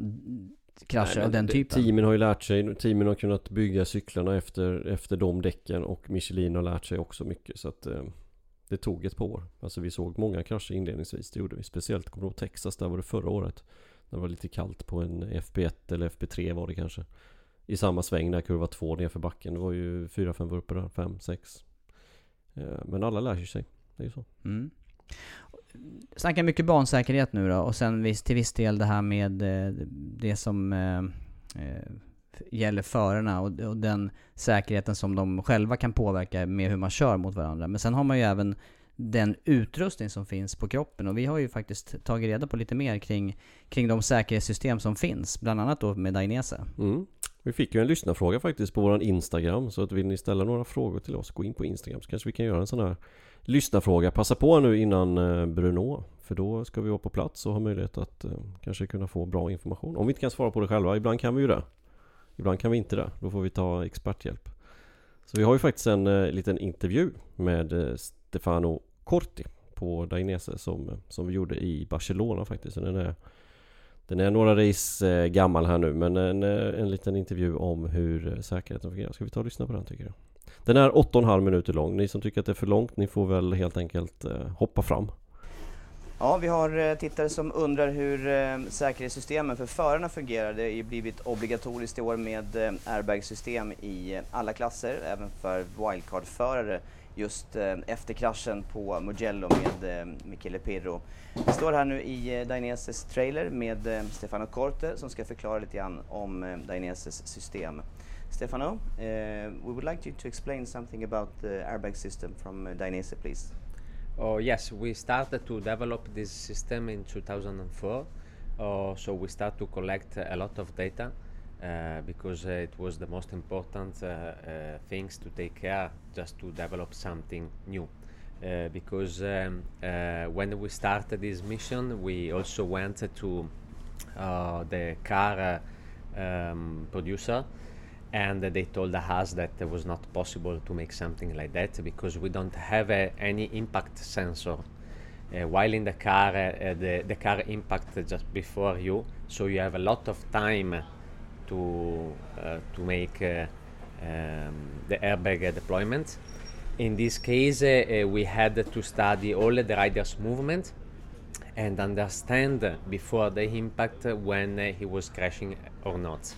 krascher av den det- typen. Teamen har ju lärt sig, teamen har kunnat bygga cyklarna efter, efter de däcken och Michelin har lärt sig också mycket så att eh, det tog ett par år. Alltså vi såg många krascher inledningsvis, det gjorde vi. Speciellt kommer ihåg Texas, där var det förra året. När det var lite kallt på en FP1 eller FP3 var det kanske. I samma sväng där kurva 2 nerför backen. Det var ju 4-5 vurpor där, 5-6. Eh, men alla lär sig, det är ju så. Mm. Snackar mycket bansäkerhet nu då och sen viss, till viss del det här med eh, det som eh, eh, gäller förarna och, och den säkerheten som de själva kan påverka med hur man kör mot varandra. Men sen har man ju även den utrustning som finns på kroppen och vi har ju faktiskt tagit reda på lite mer kring, kring de säkerhetssystem som finns. Bland annat då med Dainese. Mm. Vi fick ju en lyssnarfråga faktiskt på våran Instagram Så att vill ni ställa några frågor till oss Gå in på Instagram så kanske vi kan göra en sån här Lyssnarfråga. Passa på nu innan eh, Bruno För då ska vi vara på plats och ha möjlighet att eh, Kanske kunna få bra information. Om vi inte kan svara på det själva Ibland kan vi ju det. Ibland kan vi inte det. Då får vi ta experthjälp. Så vi har ju faktiskt en eh, liten intervju Med eh, Stefano Corti På Dainese som, eh, som vi gjorde i Barcelona faktiskt. Så den är den är några race eh, gammal här nu men en, en liten intervju om hur säkerheten fungerar. Ska vi ta och lyssna på den tycker jag? Den är 8,5 minuter lång. Ni som tycker att det är för långt, ni får väl helt enkelt eh, hoppa fram. Ja, vi har eh, tittare som undrar hur eh, säkerhetssystemen för förarna fungerar. Det har ju blivit obligatoriskt i år med airbagsystem i alla klasser, även för wildcard-förare just efter kraschen på Mugello med Michele Pirro. Vi står här nu i Daineses trailer med Stefano Corte som ska förklara lite grann om Daineses system. Stefano, uh, we would like you to explain something about the airbag system from uh, Dainese, please. Oh yes, we started to develop this system in 2004. Uh, so we start to collect a lot of data uh, because uh, it was the most important uh, uh, things to take care just to develop something new. Because um, when we started this mission, we also went to the car um, producer and they told us that it was not possible to make something like that because we don't have uh, any impact sensor. Uh, while in the car uh, the, the car impact just before you so you have a lot of time to uh, to make uh, um, the airbag uh, deployment. In this case uh, uh, we had to study all the rider's movement and understand before the impact when uh, he was crashing or not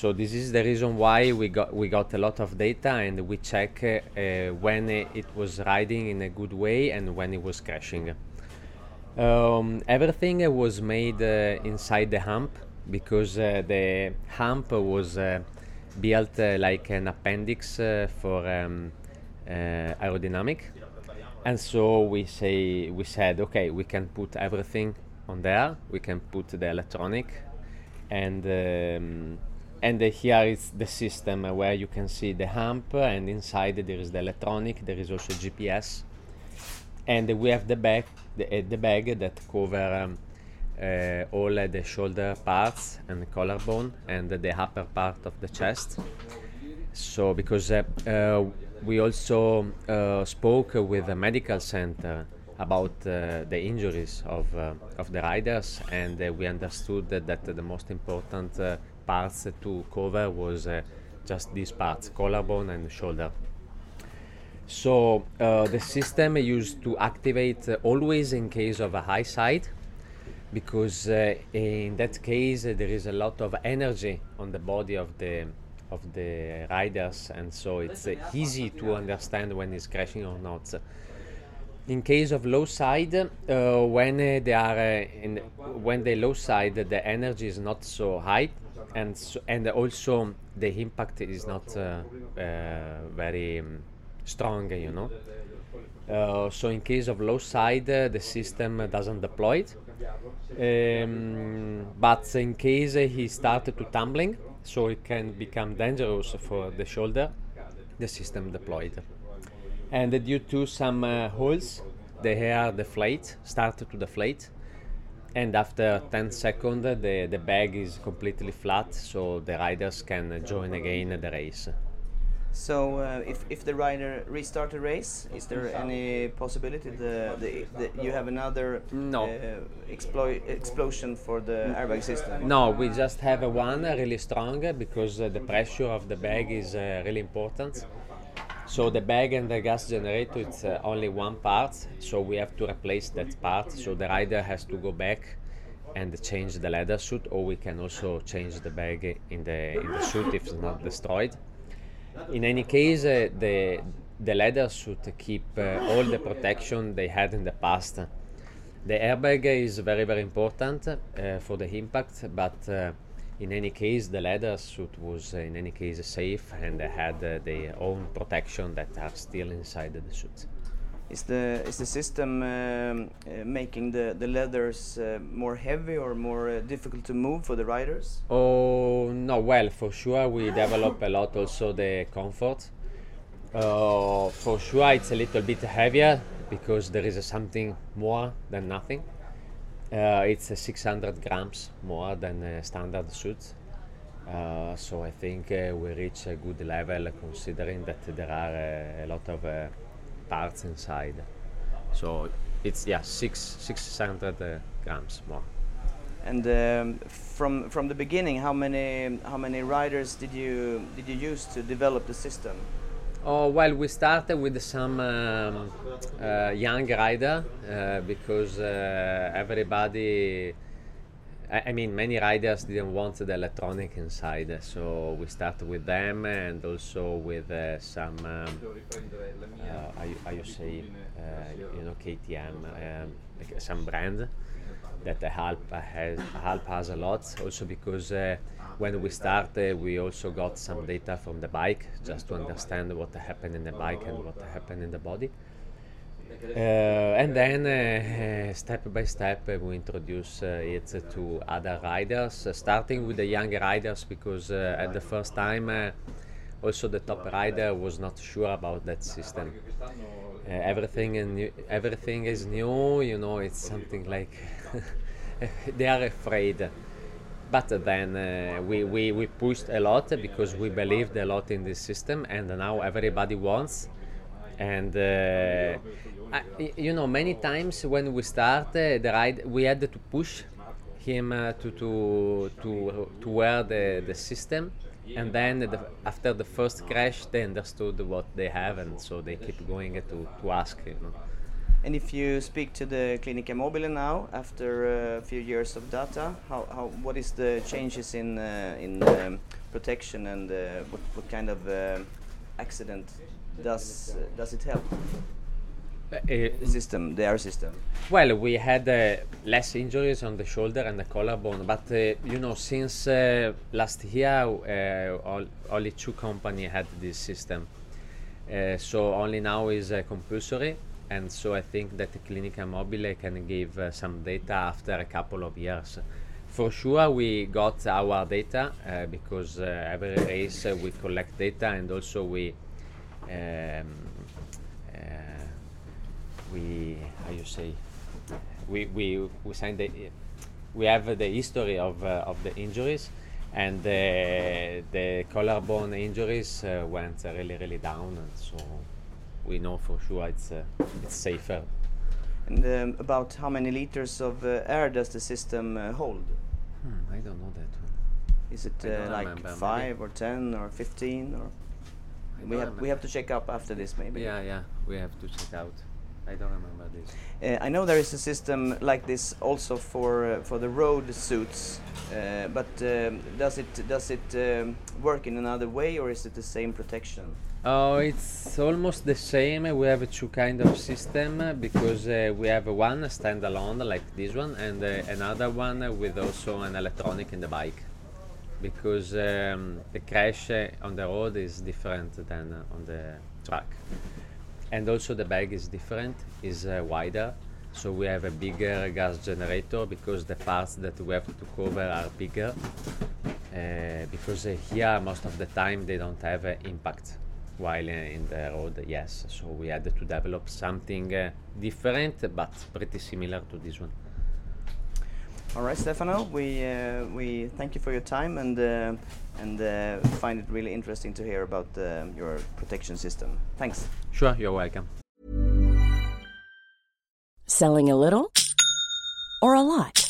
so this is the reason why we got we got a lot of data and we check uh, when it was riding in a good way and when it was crashing. Um, everything was made uh, inside the hump because uh, the hump was uh, built uh, like an appendix uh, for um, aerodynamic, and so we say we said okay we can put everything on there. We can put the electronic, and um, and here is the system where you can see the hump, and inside there is the electronic. There is also GPS, and we have the bag the, uh, the bag that cover. Um, uh, all uh, the shoulder parts and collarbone and the upper part of the chest. So, because uh, uh, we also uh, spoke with the medical center about uh, the injuries of, uh, of the riders, and uh, we understood that, that the most important uh, parts to cover was uh, just these parts collarbone and shoulder. So, uh, the system used to activate uh, always in case of a high side because in that case there is a lot of energy on the body of the of the riders and so it's uh, easy to understand when it's crashing or not in case of low side uh, when uh, they are in when the low side the energy is not so high and so, and also the impact is not very um, strong you know? So in case of low side the system doesn't deploy it. Um, but in case he started to tumbling, so it can become dangerous for the shoulder, the system deployed. And due to some uh, holes, the hair deflate, started to deflate, and after 10 seconds, the, the bag is completely flat, so the riders can join again the race. So, uh, if, if the rider restart the race, is there any possibility the, the, the you have another No. uh, explo- explosion for the airbag system? No, we just have a one really strong because uh, the pressure of the bag is uh, really important. So the bag and the gas generator it's uh, only one part, so we have to replace that part. So the rider has to go back and change the leather suit, or we can also change the bag in the in the suit if it's not destroyed. In any case, uh, the the leather suit keep uh, all the protection they had in the past. The airbag is very very important uh, for the impact, but uh, in any case, the leather suit was uh, in any case safe and had uh, their own protection that are still inside the suit. Is the is the system um, uh, making the the leathers more heavy or more difficult to move for the riders? Oh no, well for sure we develop a lot also the comfort. Uh, for sure it's a little bit heavier because there is something more than nothing. Uh, it's uh, 600 grams more than standard suit. Uh, so I think uh, we reach a good level considering that there are uh, a lot of parts inside. So it's yeah six 600 uh, grams more. And um, from from the beginning, how many how many riders did you did you use to develop the system? Oh well, we started with some um, uh, young rider uh, because uh, everybody, I, I mean, many riders didn't want the electronic inside, so we started with them and also with uh, some, um, uh, how, you, say, uh, you know, KTM, um, like some brand that help uh, has help us a lot. Also because uh, when we started, we also got some data from the bike just to understand what happened in the bike and what happened in the body. Uh, and then uh, step by step uh, we introduce uh, it to other riders, uh, starting with the younger riders because uh, at the first time also the top rider was not sure about that system. Everything and everything is new, you know. It's something like they are afraid. But then uh, we, we, we pushed a lot because we believed a lot in this system, and now everybody wants. And uh, I, you know, many times when we start uh, the ride, we had to push him uh, to, to to to wear the, the system, and then the, after the first crash, they understood what they have, and so they keep going to, to ask. You know. And if you speak to the Clinica Mobile now, after a few years of data, how, how what is the changes in uh, in um, protection and uh, what, what kind of uh, accident does uh, does it help? the system, the air system? Well, we had uh, less injuries on the shoulder and the collarbone, but uh, you know, since uh, last year, uh, all, only two companies had this system. Uh, so only now is uh, compulsory, and so I think that the Clinica Mobile can give uh, some data after a couple of years. For sure, we got our data uh, because uh, every race uh, we collect data and also we um, uh, we how you say we we we the we have the history of uh, of the injuries and the collarbone injuries went really really down and so we know for sure it's uh, it's safer And um, about how many liters of uh, air does the system uh, hold? Hmm, I don't know that one. Is it uh, like remember, five or ten or fifteen or? I We have we have to check up after this maybe. Yeah, yeah, we have to check out. I don't remember this. Uh, I know there is a system like this also for uh, for the road suits, uh, but um, does it does it um, work in another way or is it the same protection? Oh, it's almost the same. We have two kind of system because uh, we have one standalone like this one, and uh, another one with also an electronic in the bike. Because um, the crash uh, on the road is different than uh, on the track, and also the bag is different, is uh, wider. So we have a bigger gas generator because the parts that we have to cover are bigger. Uh, because here most of the time they don't have impact while in the road yes so we had to develop something uh, different but pretty similar to this one All right, Stefano, we uh, we thank you for your time and uh, and uh, find it really interesting to hear about uh, your protection system. Thanks. sure you're welcome Selling a little or a lot?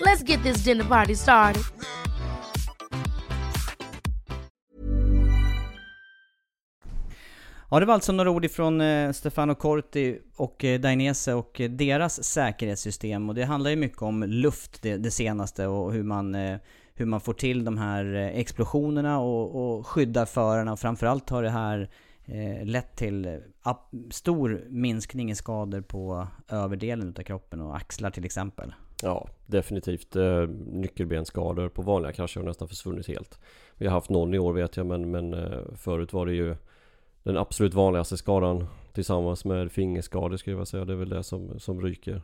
Let's get this dinner party started. Ja, det var alltså några ord ifrån eh, Stefano Corti och eh, Dainese och eh, deras säkerhetssystem. Och det handlar ju mycket om luft det, det senaste och hur man, eh, hur man får till de här eh, explosionerna och, och skyddar förarna. Och framförallt har det här eh, lett till eh, stor minskning i skador på överdelen utav kroppen och axlar till exempel. Ja, definitivt. Eh, nyckelbenskador på vanliga krascher har nästan försvunnit helt. Vi har haft någon i år vet jag men, men eh, förut var det ju den absolut vanligaste skadan tillsammans med fingerskador skulle jag säga. Det är väl det som, som ryker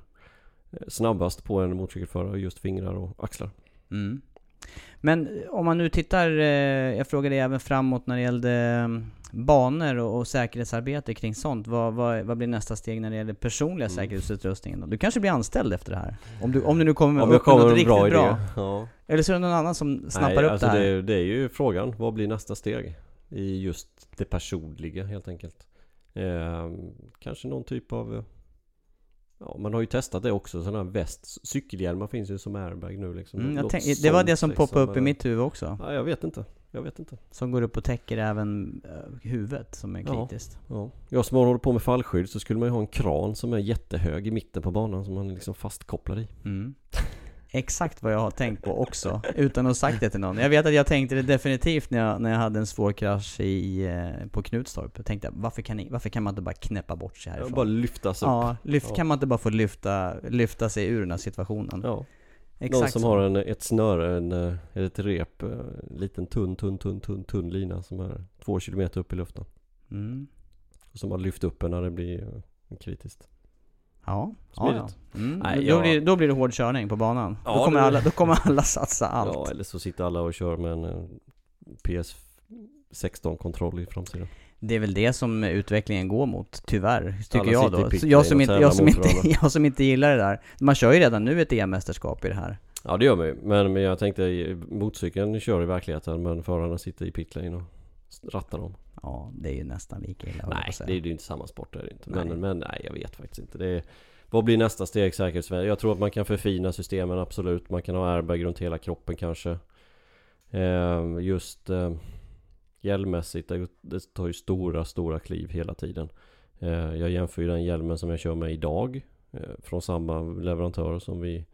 eh, snabbast på en motorcykelförare, just fingrar och axlar. Mm. Men om man nu tittar, eh, jag frågade även framåt när det gällde banor och, och säkerhetsarbete kring sånt. Vad, vad, vad blir nästa steg när det gäller personliga Mm. säkerhetsutrustningen? då? Du kanske blir anställd efter det här? Om du, om du nu kommer Om upp jag kommer med med något en bra riktigt idé. bra. Ja. Eller så är det någon annan som snappar Nej, upp alltså det här. Det, det är ju frågan. Vad blir nästa steg? I just det personliga helt enkelt. Eh, kanske någon typ av Ja, man har ju testat det också, sådana här väst, cykelhjälmar finns ju som airbag nu liksom. Mm, tänk, det var det som liksom, poppade upp i mitt huvud också. Ja, jag vet inte. Jag vet inte. Som går upp och täcker även eh, huvudet, som är Ja. kritiskt. Ja. Jag som håller på med fallskydd så skulle man ju ha en kran som är jättehög i mitten på banan som man liksom fastkopplad i. Mm. Exakt vad jag har tänkt på också, utan att ha sagt det till någon. Jag vet att jag tänkte det definitivt när jag, när jag hade en svår krasch i, eh, på Knutstorp. Jag tänkte, varför kan, ni, varför kan man inte bara knäppa bort sig härifrån? Bara lyftas upp. Ja, lyft, Ja. kan man inte bara få lyfta, lyfta sig ur den här situationen? Ja. Exakt Någon som har en, ett snöre, en, eh, ett rep, eh, en liten tunn, tunn, tunn, tunn, tunn lina som är två kilometer upp i luften. Mm. Och som har lyft upp en när det blir eh, kritiskt. Ja, ja, ja. Smidigt. Mm. Nej, då, blir, då blir det hård körning på banan. Ja, då, kommer det- alla, då kommer alla satsa allt. Ja, eller så sitter alla och kör med en eh, PS16-kontroll i framsidan. Det är väl det som utvecklingen går mot, tyvär, tycker Alla jag då. jag, som inte, jag, som inte, jag som inte gillar det där. Man kör ju redan nu ett EM-mästerskap i det här. Ja det gör man ju, men, men jag tänkte motorcykeln kör i verkligheten men förarna sitter i pitlane och rattar dem. Ja, det är ju nästan lika illa Nej, det är ju inte samma sport, det är det inte. Nej. Men, men nej, jag vet faktiskt inte. Det är, vad blir nästa steg säkerhetsmässigt? Jag tror att man kan förfina systemen, absolut. Man kan ha airbag runt hela kroppen kanske. Eh, just eh, hjälmmässigt, det, tar ju stora, stora kliv hela tiden. Eh, jag jämför ju den hjälmen som jag kör med idag eh, från samma leverantör som vi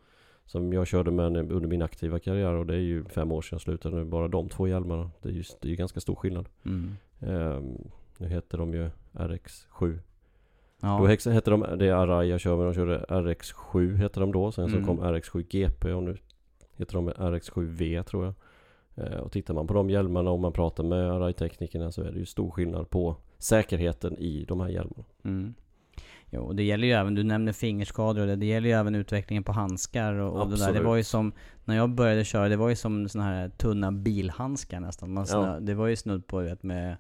som jag körde med under min aktiva karriär och det är ju fem år sedan jag slutade nu. Bara de två hjälmarna. Det är ju, det är ju ganska stor skillnad. Mm. Ehm, nu heter de ju RX7. Ja. Då hette de, det är Arai jag kör med, de körde RX7 hette de då. Sen Mm. så kom RX7 GP och nu heter de RX7V tror jag. Eh, och tittar man på de hjälmarna och man pratar med Arai-teknikerna så är det ju stor skillnad på säkerheten i de här hjälmarna. Mm. Jo, och det gäller ju även, du nämner fingerskador och det, det gäller ju även utvecklingen på handskar och, och det där. Det var ju som, när jag började köra, det var ju som såna här tunna bilhandskar nästan. Man snö, Ja. Det var ju snudd på vet, med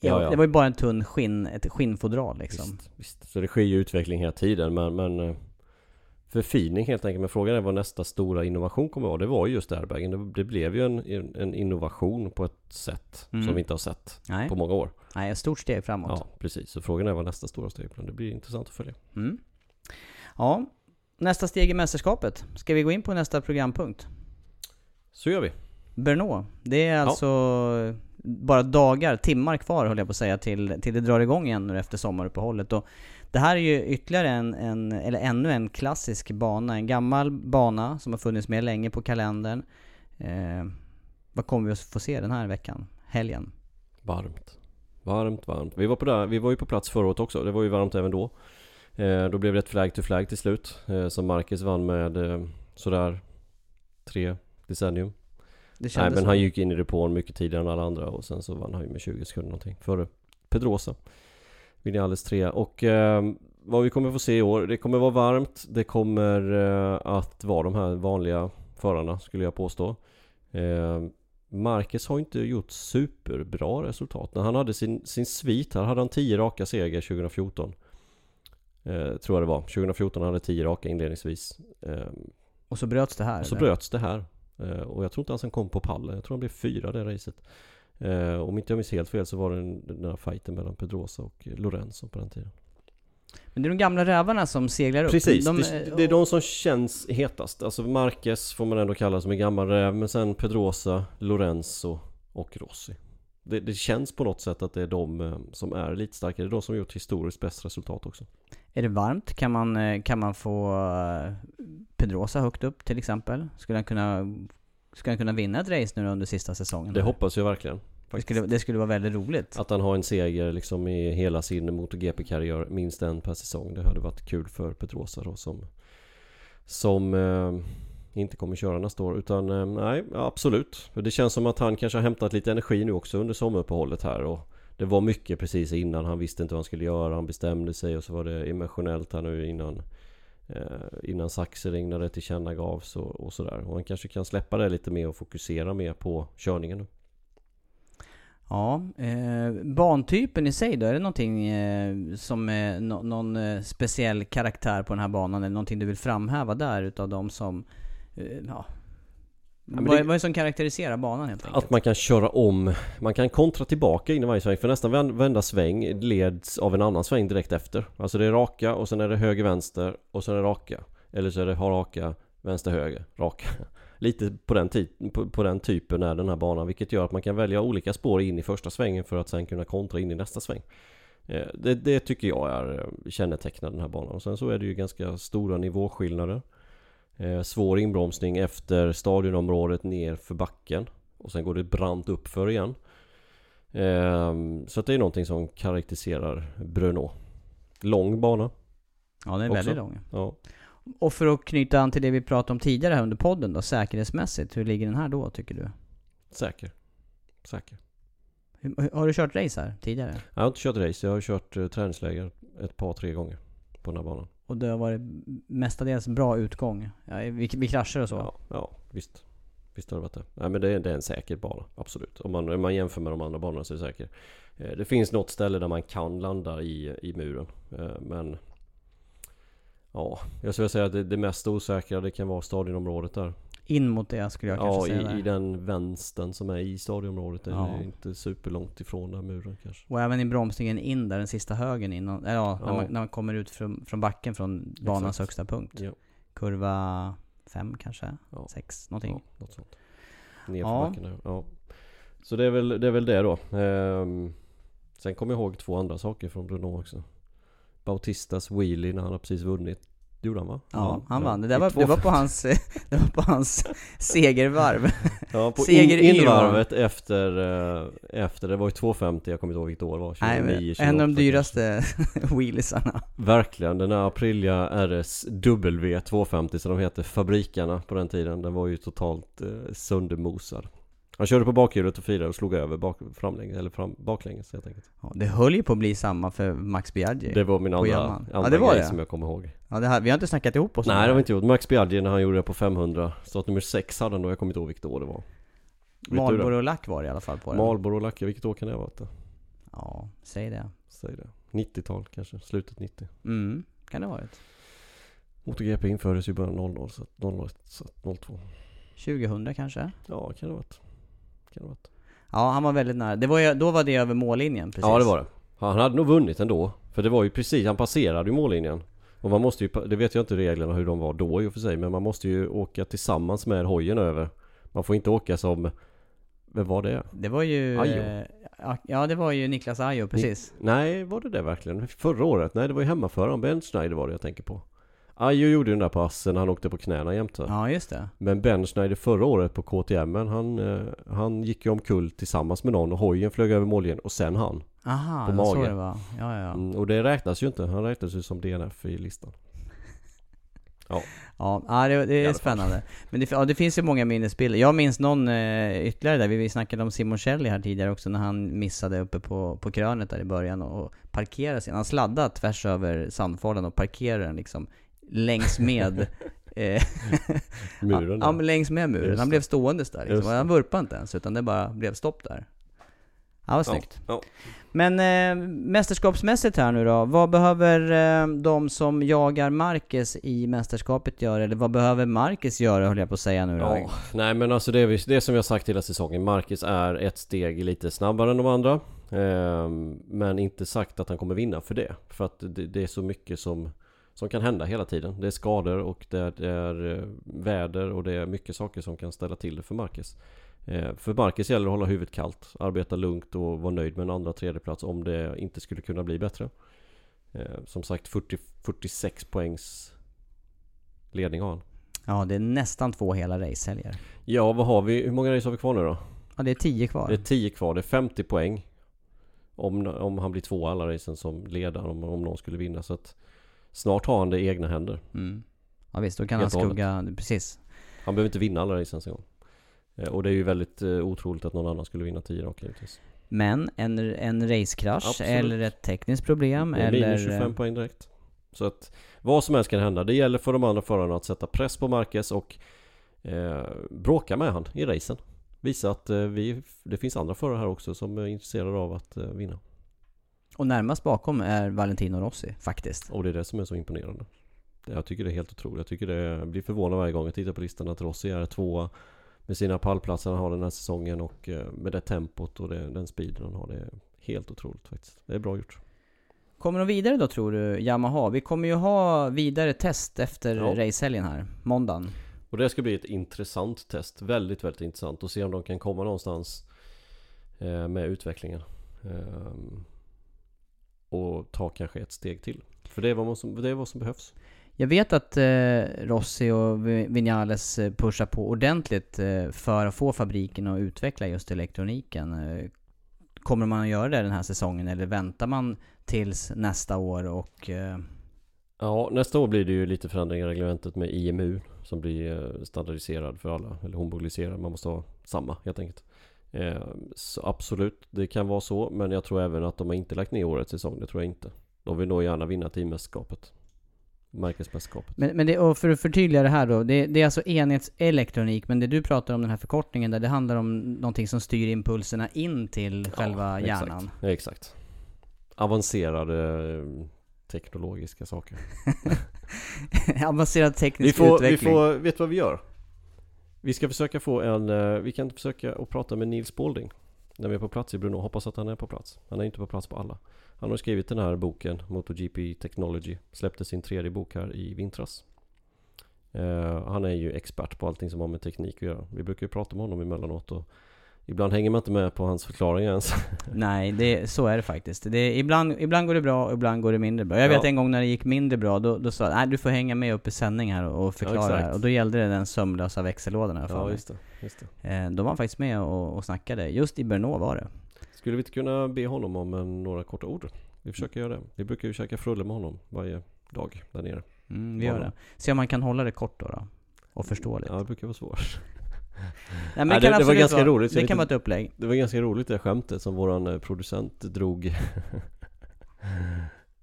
Ja, Ja, ja. det var ju bara en tunn skinn, ett skinnfodral liksom. Visst, visst. Så det sker ju utveckling hela tiden men, men eh, förfining helt enkelt. Men frågan är vad nästa stora innovation kommer att vara. Det var ju just airbagen. Det, det blev ju en, en innovation på ett sätt Mm. som vi inte har sett Nej. på många år. Nej, ett stort steg framåt. Ja, precis. Så frågan är vad nästa stora steg blir. Det blir intressant att följa. Mm. Ja, nästa steg i mästerskapet. Ska vi gå in på nästa programpunkt? Så gör vi. Brno. Det är alltså bara dagar, timmar kvar höll jag på att säga till, till det drar igång igen nu efter sommaruppehållet. Och det här är ju ytterligare en, en, eller ännu en klassisk bana. En gammal bana som har funnits med länge på kalendern. Eh, vad kommer vi att få se den här veckan? Helgen? Varmt. Varmt, varmt. Vi var, på där, vi var ju på plats förra året också. Det var ju varmt även då. Eh, då blev det ett flag to flag till slut. Eh, som Marcus vann med eh, sådär tre decennium. Nej men så. han gick in i depån mycket tidigare än alla andra och sen så vann han ju med 20 sekunder någonting före Pedrosa. Vinales tre och eh, vad vi kommer få se i år, det kommer vara varmt, det kommer eh, att vara de här vanliga förarna skulle jag påstå. Eh, Marcus har inte gjort superbra resultat. När han hade sin, sin svit här hade han 10 raka seger 2014. Eh, tror jag det var. 2014 hade han 10 raka inledningsvis. Eh, Och så bröts det här? och så eller? bröts det här. Eh, och jag tror inte ens han kom på pallen. Jag tror han blev fyra det racet. Eh, om inte jag minns helt fel så var det den, den där fighten mellan Pedrosa och Lorenzo på den tiden. Men det är de gamla rävarna som seglar upp. Precis, de, det, det är de som känns hetast. Alltså Marquez får man ändå kalla som en gammal räv. Men sen Pedrosa, Lorenzo och Rossi. Det, det känns på något sätt att det är de eh, som är lite starkare. Det är de som gjort historiskt bäst resultat också. Är det varmt? Kan man, eh, kan man få eh, Pedrosa högt upp till exempel? Skulle han kunna, skulle han kunna vinna ett race nu under sista säsongen? Det hoppas jag verkligen. det, skulle, det skulle vara väldigt roligt. Att han har en seger liksom i hela sin MotoGP-karriär, minst en per säsong. Det hade varit kul för Pedrosa då som Som eh, inte kommer köra nästa år utan eh, nej, absolut. Det känns som att han kanske har hämtat lite energi nu också under sommaruppehållet här och Det var mycket precis innan, han visste inte vad han skulle göra, han bestämde sig och så var det emotionellt här nu innan Eh, innan Saxering tillkännagavs och, och sådär. Och han kanske kan släppa det lite mer och fokusera mer på körningen nu. Ja, eh, bantypen i sig då? Är det någonting eh, som är no någon eh, speciell karaktär på den här banan? Eller någonting du vill framhäva där utav de som eh, ja, vad, det- är, vad är det som karaktäriserar banan helt enkelt? Att man kan köra om, man kan kontra tillbaka in i varje sväng för nästan vända sväng leds av en annan sväng direkt efter. Alltså det är raka och sen är det höger vänster och sen är det raka. Eller så är det raka, vänster höger, raka. Lite på den, på, på den typen är den här banan vilket gör att man kan välja olika spår in i första svängen för att sen kunna kontra in i nästa sväng. Eh, Det, det tycker jag är eh, kännetecknar den här banan. Och sen så är det ju ganska stora nivåskillnader. Eh, svår inbromsning efter stadionområdet ner för backen. Och sen går det brant upp för igen. Ehm, så det är någonting som karaktäriserar Brno. Lång bana. Ja, den är också. väldigt lång. Ja. Och för att knyta an till det vi pratade om tidigare här under podden då, säkerhetsmässigt, hur ligger den här då tycker du? Säker. Säker. Har du kört race här tidigare? Jag har inte kört race, jag har kört eh, träningsläger ett par, tre gånger på den här banan. Och det har varit mestadels bra utgång? Ja, vi, vi kraschar och så? Ja, ja visst. Visst har det varit det. Nej men det är, det är en säker bana, absolut. Om man, om man jämför med de andra banorna så är det säker. Eh, det finns något ställe där man kan landa i, i muren. Eh, men... Ja, jag skulle säga att det, det mest osäkra det kan vara stadionområdet där. In mot det skulle jag kanske Ja, säga i, där. i den vänstern som är i stadionområdet. Det är Ja. inte superlångt ifrån den muren kanske. Och även i bromsningen in där, den sista högen innan, ja, När, Ja. man, när man kommer ut från, från backen från banans Exakt. högsta punkt. Ja. Kurva 5 kanske? Ja. 6, någonting. Ja, något sånt. Ner Ja. för backen där. Ja. Så det är väl det, är väl det då. Ehm, sen kommer jag ihåg två andra saker från Bruno också. Bautistas wheelie när han har precis vunnit. Det gjorde han va? Ja, han vann. Det, där var, det, var på hans, det var på hans segervarv. Ja, på Seger in, invarvet efter, eh, efter, det var ju 250, jag kommer inte ihåg vilket år det var. Nej, 29, men, en av 28 de dyraste wheeliesarna. Verkligen, den här Aprilia RSW 250 som de heter, fabrikarna på den tiden. Den var ju totalt eh, söndermosad. Han körde på bakhjulet och firade och slog över bak, framlänges, eller fram, baklänges helt enkelt. Ja, det höll ju på att bli samma för Max Biaggi. Det var min andra, andra Ja, det var grej det. som jag kommer ihåg. Ja, det här, vi har inte snackat ihop oss Nej det har vi inte gjort. Max Biaggi när han gjorde det på 500, startnummer 6 hade han då, jag kommer inte ihåg vilket år det var. Marlboro lack var det i alla fall på den. Marlboro Lacka, vilket år kan det ha varit? Ja, säg det. Säg det. 90-tal kanske, slutet 90. Mm, kan det ha varit. MotoGP infördes ju i början av 00, så att 01, så att 02. 2000 kanske? Ja, kan det ha varit. Kan det ha varit. Ja, han var väldigt nära. Det var ju, då var det över mållinjen precis. Ja det var det. Han hade nog vunnit ändå. För det var ju precis, han passerade ju mållinjen. Och man måste ju, det vet jag inte reglerna hur de var då i och för sig, men man måste ju åka tillsammans med hojen över. Man får inte åka som, vem var det? Det var ju... Ajo. eh, Ja, det var ju Niklas Ajo, precis. Nej, var det det verkligen? Förra året? Nej, det var ju hemmaföraren, Ben Schneider var det jag tänker på. Ajo gjorde den där passen när han åkte på knäna jämte. Ja, just det. Men Ben Schneider förra året på KTM, han, eh, han gick ju omkull tillsammans med någon och hojen flög över mållinjen och sen han. Aha, På var så det var. Ja, ja. Mm, och det räknas ju inte. Han räknas ju som DNF i listan. Ja. Ja, det, det är spännande. Men det, ja, det finns ju många minnesbilder. Jag minns någon eh, ytterligare där, vi, vi snackade om Simon Shelley här tidigare också, när han missade uppe på, på krönet där i början och, och parkerade sin, han sladdade tvärs över sandfållan och parkerade den liksom längs med eh, Muren Ja, men längs med muren. Han blev ståendes där liksom. Han vurpade inte ens, utan det bara blev stopp där. Ja, vad snyggt. Ja. Men eh, mästerskapsmässigt här nu då, vad behöver eh, de som jagar Marcus i mästerskapet göra? Eller vad behöver Marcus göra höll jag på att säga nu då? Ja, nej men alltså det är, vi- det som jag sagt hela säsongen. Marcus är ett steg lite snabbare än de andra. Ehm, men inte sagt att han kommer vinna för det. För att det, det är så mycket som, som kan hända hela tiden. Det är skador och det är, det är eh, väder och det är mycket saker som kan ställa till det för Marcus. Eh, för Marcus gäller det att hålla huvudet kallt, arbeta lugnt och vara nöjd med en andra tredje plats om det inte skulle kunna bli bättre. Eh, som sagt 40, 46 poängs ledning har han. Ja, det är nästan två hela racehelger. Ja, vad har vi? Hur många race har vi kvar nu då? Ja, det är tio kvar. Det är 10 kvar, det är 50 poäng. Om, om han blir två alla racen som ledare, om, om någon skulle vinna. Så att snart har han det i egna händer. Mm. Ja visst, då kan Helt han skugga, precis. Han behöver inte vinna alla racen ens en gång. Eh, Och det är ju väldigt eh, otroligt att någon annan skulle vinna 10 raka givetvis. Men en, en racekrasch eller ett tekniskt problem Det är eller... minus 25 poäng direkt. Så att vad som helst kan hända. Det gäller för de andra förarna att sätta press på Marquez och eh, bråka med han i racen. Visa att eh, vi, det finns andra förare här också som är intresserade av att eh, vinna. Och närmast bakom är Valentino Rossi, faktiskt. Och det är det som är så imponerande. Jag tycker det är helt otroligt. Jag tycker det jag blir förvånad varje gång jag tittar på listan att Rossi är tvåa med sina pallplatser han har den här säsongen och eh, med det tempot och det, den speeden han har. Det är helt otroligt faktiskt. Det är bra gjort. Kommer de vidare då tror du, Yamaha? Vi kommer ju ha vidare test efter Ja. racehelgen här, måndagen. Och det ska bli ett intressant test. Väldigt, väldigt intressant att se om de kan komma någonstans eh, med utvecklingen. Och ta kanske ett steg till. För det är vad, som, det är vad som behövs. Jag vet att eh, Rossi och Vi- Vinales eh, pushar på ordentligt eh, för att få fabriken att utveckla just elektroniken. Eh, kommer man att göra det den här säsongen eller väntar man tills nästa år och... Eh, Ja, nästa år blir det ju lite förändringar i reglementet med IMU som blir eh, standardiserad för alla, eller homologiserad. Man måste ha samma helt enkelt. Eh, Så absolut, det kan vara så, men jag tror även att de har inte lagt ner årets säsong, det tror jag inte. De vill nog gärna vinna teammästerskapet. Märkesmästerskapet. men, men det, och för att förtydliga det här då, det, det är alltså enhetselektronik, men det du pratar om den här förkortningen där, det handlar om någonting som styr impulserna in till själva exakt. hjärnan. Ja, exakt. Avancerade eh, teknologiska saker. Avancerad teknisk Vi får, vi utveckling. får, vet du vad vi gör? Vi ska försöka få en, eh, vi kan försöka och prata med Nils Spalding När vi är på plats i Bruno. hoppas att han är på plats. Han är inte på plats på alla. Han har skrivit den här boken, MotoGP Technology. Släppte sin tredje bok här i vintras. Eh, han är ju expert på allting som har med teknik att göra. Vi brukar ju prata med honom emellanåt och Ibland hänger man inte med på hans förklaringar ens Nej, det, så är det faktiskt. Det, ibland, ibland går det bra ibland går det mindre bra. Jag vet Ja. en gång när det gick mindre bra, då, då sa jag nej du får hänga med upp i sändning här och, och förklara här. Och då gällde det den sömlösa växellådan här för Ja mig. just det, just det Eh, Då var han faktiskt med och, och snackade. Just i Brno var det. Skulle vi inte kunna be honom om en, några korta ord? Vi försöker göra det Vi brukar ju käka frulle med honom varje dag där nere Mm, vi gör det. Se om man kan hålla det kort då. då och förståeligt. Ja, det brukar vara svårt. Nej, men det, kan det, det var ganska vara, roligt. Det kan inte- vara ett upplägg. Det var ganska roligt det skämtet som våran eh, producent drog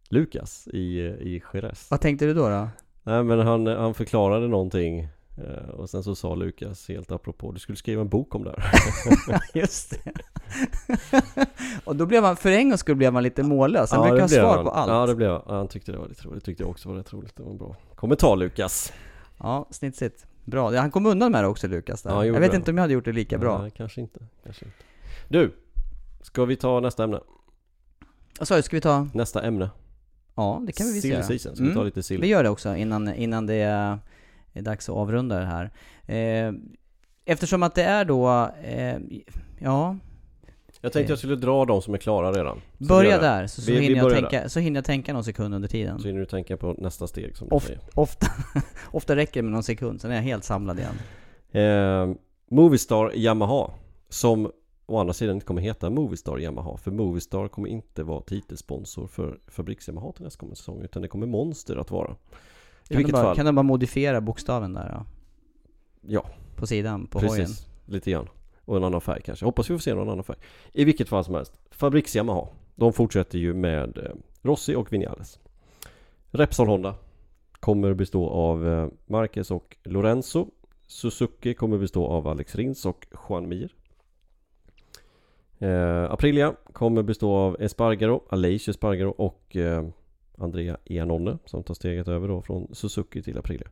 Lukas i, eh, i Jerez. Vad tänkte du då? då? Nej men han, han förklarade någonting eh, och sen så sa Lukas helt apropå Du skulle skriva en bok om det här. Just det. och då blev man, för en gångs skull blev man lite mållös. Han brukar ha svar han. på allt. Ja det blev han. Ja, Han tyckte det var lite roligt. Det tyckte jag också var rätt roligt. Det var en bra kommentar Lukas. Ja, snitsigt. Bra. Han kom undan med det också Lukas där. Ja, jag vet det. inte om jag hade gjort det lika bra. Nej, kanske inte. Kanske inte. Du! Ska vi ta nästa ämne? Vad sa du, ska vi ta? Nästa ämne? Ja, det kan vi visst göra. season. Ska vi ta lite sill? Vi gör det också innan, innan det är, är dags att avrunda det här. Eh, eftersom att det är då, eh, ja, Jag tänkte jag skulle dra de som är klara redan. Så vi börja gör det. där så, så, Vi- vi hinner jag börjar tänka, så hinner jag tänka någon sekund under tiden. Så hinner du tänka på nästa steg som du Of, säger. ofta, ofta räcker det med någon sekund, sen är jag helt samlad igen. Eh, Movistar Yamaha Som å andra sidan inte kommer heta Movistar Yamaha För Movistar kommer inte vara titelsponsor för Fabriks-Yamaha till nästa kommande säsong Utan det kommer Monster att vara I Kan du, vilket bara, fall kan du bara modifiera bokstaven där då? Ja, På sidan, på hojen? precis Lite grann och en annan färg kanske. Hoppas vi får se någon annan färg. I vilket fall som helst Fabriks-Yamaha De fortsätter ju med eh, Rossi och Vinales. Repsol Honda Kommer bestå av eh, Marquez och Lorenzo. Suzuki kommer bestå av Alex Rins och Juan Mir. Eh, Aprilia kommer bestå av Espargaro, Aleix Espargaro och eh, Andrea Iannone som tar steget över då från Suzuki till Aprilia.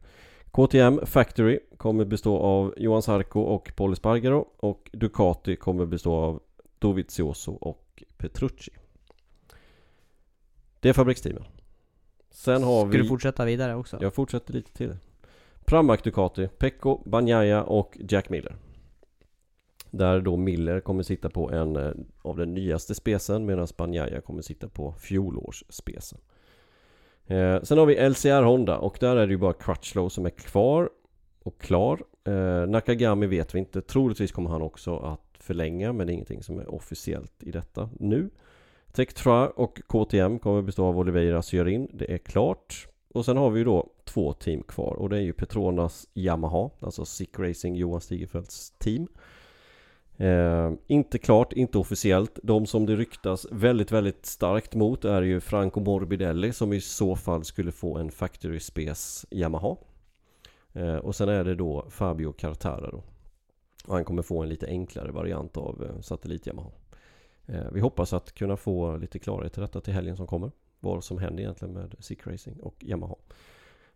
KTM Factory kommer bestå av Johan Sarko och Paul Espargaro och Ducati kommer bestå av Dovizioso och Petrucci Det är fabriksteamen Sen har Ska vi du fortsätta vidare också? jag fortsätter lite till. Pramac Ducati, Pecco, Bagnaia och Jack Miller. Där då Miller kommer sitta på en eh, av den nyaste specen medan Bagnaia kommer sitta på fjolårsspecen. Eh, sen har vi LCR Honda och där är det ju bara Crutchlow som är kvar och klar. Eh, Nakagami vet vi inte. Troligtvis kommer han också att förlänga men det är ingenting som är officiellt i detta nu. Tektra och KTM kommer bestå av Oliveira Syarin, Det är klart. Och sen har vi ju då två team kvar och det är ju Petronas Yamaha, alltså Sick Racing Johan Stigefelts team. Eh, inte klart, inte officiellt. De som det ryktas väldigt, väldigt starkt mot är ju Franco Morbidelli som i så fall skulle få en Factory Space Yamaha. Eh, och sen är det då Fabio Cartara då. Och han kommer få en lite enklare variant av eh, satellit Yamaha. Eh, vi hoppas att kunna få lite klarhet till detta till helgen som kommer. Vad som händer egentligen med Sick Racing och Yamaha.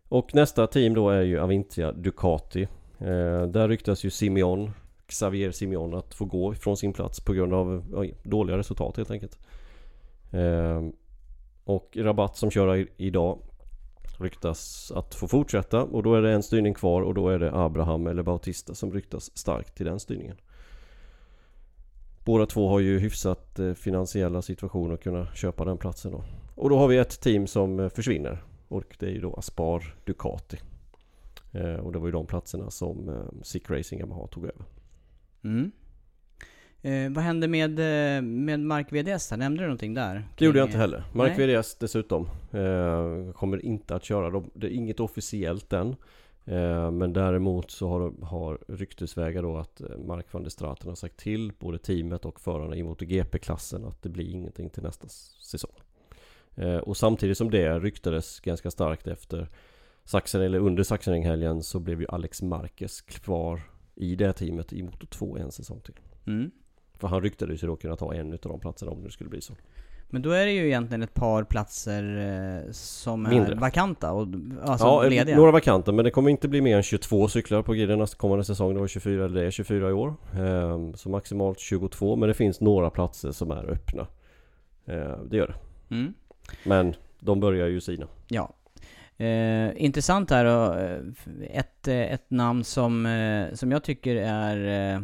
Och nästa team då är ju Avintia Ducati. Eh, där ryktas ju Simeon Xavier Simeon att få gå från sin plats på grund av ja, dåliga resultat helt enkelt. Eh, och Rabatt som kör idag ryktas att få fortsätta och då är det en styrning kvar och då är det Abraham eller Bautista som ryktas starkt till den styrningen. Båda två har ju hyfsat eh, finansiella situationer att kunna köpa den platsen då. Och då har vi ett team som eh, försvinner och det är ju då Aspar Ducati. Eh, och det var ju de platserna som Sick Racing Yamaha tog över. Mm. Eh, vad hände med, eh, med Mark VDS här? Nämnde du någonting där? Det gjorde jag inte heller. Mark Nej. VDS dessutom eh, kommer inte att köra. De, det är inget officiellt än. Eh, men däremot så har, har ryktesvägar då att eh, Mark van der Straten har sagt till både teamet och förarna i MotoGP-klassen att det blir ingenting till nästa säsong. Eh, och samtidigt som det ryktades ganska starkt efter Sachsen, eller under Sachsenring-helgen så blev ju Alex Marquez kvar i det teamet i Moto 2 en säsong till. Mm. För han ryktades ju då kunna ta en utav de platserna om det skulle bli så. Men då är det ju egentligen ett par platser eh, som är Mindre. vakanta och alltså ja, lediga. några vakanter men det kommer inte bli mer än 22 cyklar på griden kommande säsong. Det var 24, eller det är 24 i år. Ehm, så maximalt 22 men det finns några platser som är öppna. Ehm, det gör det. Mm. Men de börjar ju sina. Ja. Eh, intressant här då, eh, ett, eh, ett namn som, eh, som jag tycker är eh,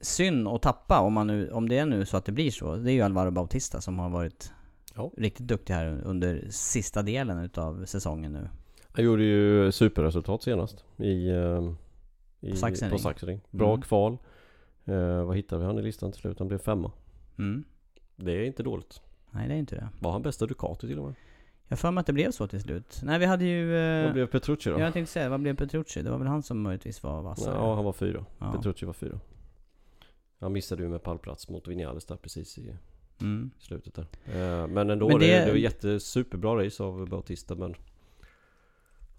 synd att tappa om, man nu, om det är nu så att det blir så. Det är ju Alvaro Bautista som har varit Ja. riktigt duktig här under sista delen utav säsongen nu. Han gjorde ju superresultat senast i, i På Sachsenring. på Sachsenring. Bra Mm. kval. Ehm, vad hittade vi han i listan till slut? Han blev femma. Mm. Det är inte dåligt. Nej, det är inte det. Var han bästa Ducati till och med? Jag för mig att det blev så till slut. Nej, vi hade ju... Eh, Vad blev Petrucci då? Jag tänkte säga, vad blev Petrucci? Det var väl han som möjligtvis var vassare? Ja, han var fyra. Ja. Petrucci var fyra. Han missade ju med pallplats mot Vinales där precis i Mm. slutet där. Eh, Men ändå, Men det, det- det var jättesuperbra race av Bautista men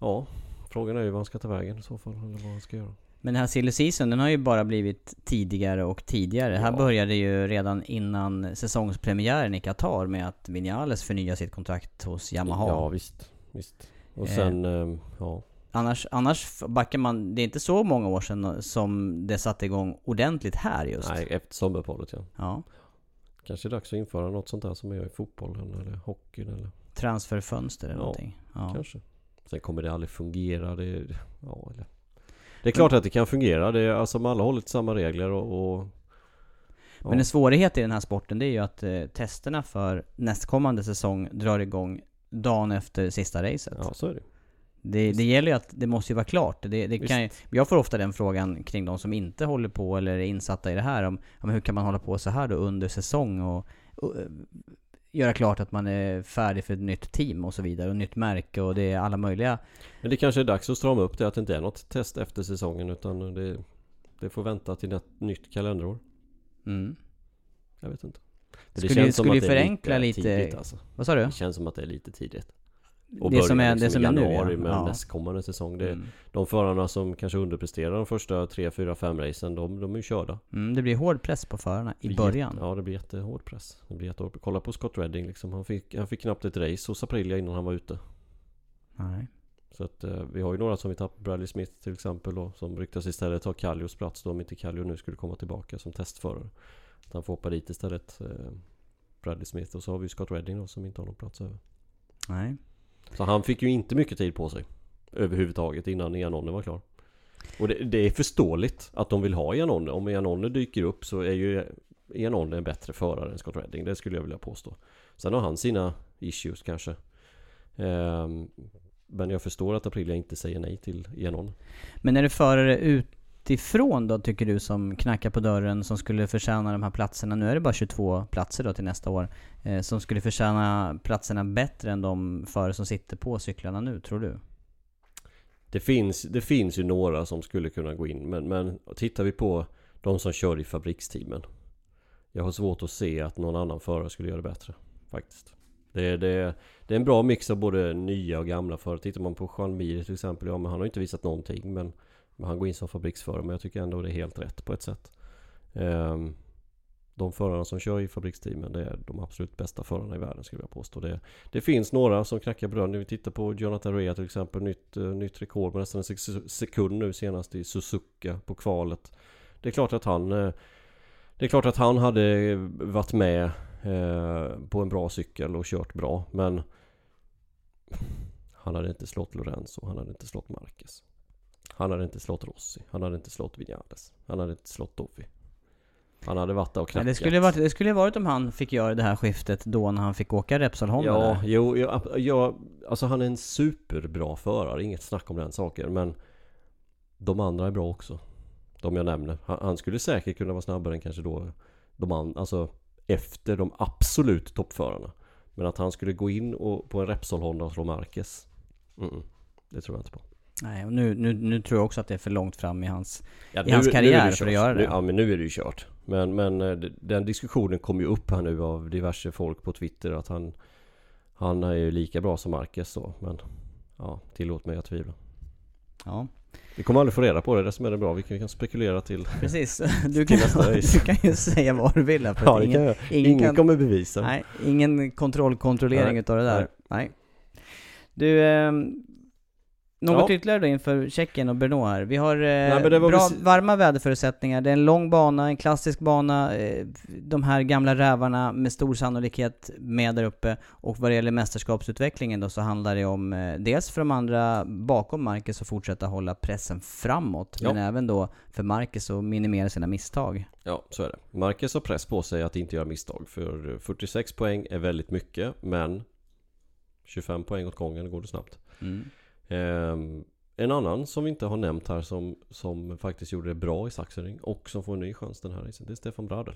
Ja, frågan är ju vad han ska ta vägen i så fall eller vad han ska göra. Men den här silly season, den har ju bara blivit tidigare och tidigare. Här Ja. började ju redan innan säsongspremiären i Qatar med att Vinales förnyade sitt kontrakt hos Yamaha. Ja visst, visst. Och Eh. sen, eh, ja. Annars, annars backar man, det är inte så många år sedan som det satte igång ordentligt här just. Nej, efter sommaruppehållet ja. Ja. Kanske är dags att införa något sånt där som man gör i fotbollen eller hockeyn eller Transferfönster eller Ja, någonting. Ja. kanske. Sen kommer det aldrig fungera. Det, ja, eller. Det är klart att det kan fungera. Det är, alltså, alla håller till samma regler och... och ja. Men en svårighet i den här sporten det är ju att eh, testerna för nästkommande säsong drar igång dagen efter sista racet. Ja, så är det. Det, det gäller ju att det måste ju vara klart. Det, det kan ju, jag får ofta den frågan kring de som inte håller på eller är insatta i det här. Om, om hur kan man hålla på så här då under säsong och, och göra klart att man är färdig för ett nytt team och så vidare. Och nytt märke och det är alla möjliga. Men det kanske är dags att strama upp det. Att det inte är något test efter säsongen. Utan det, det får vänta till ett nytt kalenderår. Mm. Jag vet inte. Men Skulle ju- skulle ju förenkla lite- tidigt alltså. Vad sa du? Det känns som att det är lite tidigt. Det Och börja som är- det liksom som i är nu, januari ja. med Ja. nästkommande säsong. Det, Mm. De förarna som kanske underpresterar de första 3, 4, 5 racen. De, de är ju körda. Mm, det blir hård press på förarna i Det början. Ja det blir jättehård press. Det blir jättehård. Kolla på Scott Redding liksom. Han fick, han fick knappt ett race hos Aprilia innan han var ute. Nej. Så att eh, vi har ju några som vi tappar. Bradley Smith till exempel då, Som ryktas istället ta Kallios plats då om inte Kallio nu skulle komma tillbaka som testförare. Att han får hoppa dit istället. Eh, Bradley Smith och så har vi Scott Redding då som inte har någon plats över. Nej. Så han fick ju inte mycket tid på sig. Överhuvudtaget innan Janone var klar. Och det, det är förståeligt att de vill ha Janone. Om Janone dyker upp så är ju Janone en bättre förare än Scott Redding. Det skulle jag vilja påstå. Sen har han sina issues kanske. Um, men jag förstår att Aprilia inte säger nej till Janone. Men är det förare utifrån då, tycker du, som knackar på dörren, som skulle förtjäna de här platserna? Nu är det bara 22 platser då till nästa år. Eh, som skulle förtjäna platserna bättre än de förare som sitter på cyklarna nu, tror du? Det finns, det finns ju några som skulle kunna gå in men, men tittar vi på de som kör i fabriksteamen Jag har svårt att se att någon annan förare skulle göra det bättre Faktiskt det, det, det är en bra mix av både nya och gamla förare Tittar man på Jean Mir till exempel Ja men han har ju inte visat någonting men, men Han går in som fabriksförare men jag tycker ändå det är helt rätt på ett sätt ehm, De förarna som kör i fabriksteamen Det är de absolut bästa förarna i världen skulle jag påstå det, det finns några som knackar på dörren. När vi tittar på Jonathan Rea till exempel. Nytt, eh, nytt rekord med nästan en sekund nu senast i Suzuka på kvalet. Det är klart att han eh, Det är klart att han hade varit med eh, på en bra cykel och kört bra men Han hade inte slått Lorenzo, han hade inte slått Marquez han hade inte slått Rossi, han hade inte slått Vinales. Han hade inte slått Dovi Han hade varit där och knackat det skulle varit, det skulle varit om han fick göra det här skiftet då när han fick åka Repsol Honda Ja, där. jo, ja, ja, alltså han är en superbra förare, inget snack om den saken. Men De andra är bra också. De jag nämner. Han, han skulle säkert kunna vara snabbare än kanske då de andra, alltså efter de absolut toppförarna. Men att han skulle gå in och, på en Repsol Honda och slå Marquez mm, Det tror jag inte på Nej, och nu, nu, nu tror jag också att det är för långt fram i hans, Ja, i hans nu är karriär för att göra det. Nu, ja men nu är det ju kört Men, men eh, den diskussionen kom ju upp här nu av diverse folk på Twitter att han Han är ju lika bra som Marquez så men Ja, tillåt mig att tvivla Ja, Vi kommer aldrig få reda på det, det som är det bra. Vi kan, vi kan spekulera till precis. Du kan, Till du kan ju säga vad du vill här, för Ja ingen, ingen Ingen, kan- kommer bevisa. Nej, ingen kontrollkontrollering Nej, utav det där. nej. Nej. Du, ehm, något Ja. ytterligare då inför Tjeckien och Brno här. Vi har eh, var bra, precis- varma väderförutsättningar. Det är en lång bana, en klassisk bana. Eh, de här gamla rävarna med stor sannolikhet med där uppe. Och vad det gäller mästerskapsutvecklingen då så handlar det om eh, dels för de andra bakom Marcus att fortsätta hålla pressen framåt. Ja. Men även då för Marcus att minimera sina misstag. Ja, så är det. Marcus har press på sig att inte göra misstag. För 46 poäng är väldigt mycket, men 25 poäng åt gången går det snabbt. Mm. Ehm, en annan som vi inte har nämnt här som, som faktiskt gjorde det bra i Sachsenring och som får en ny chans den här racen, det är Stefan Bradel.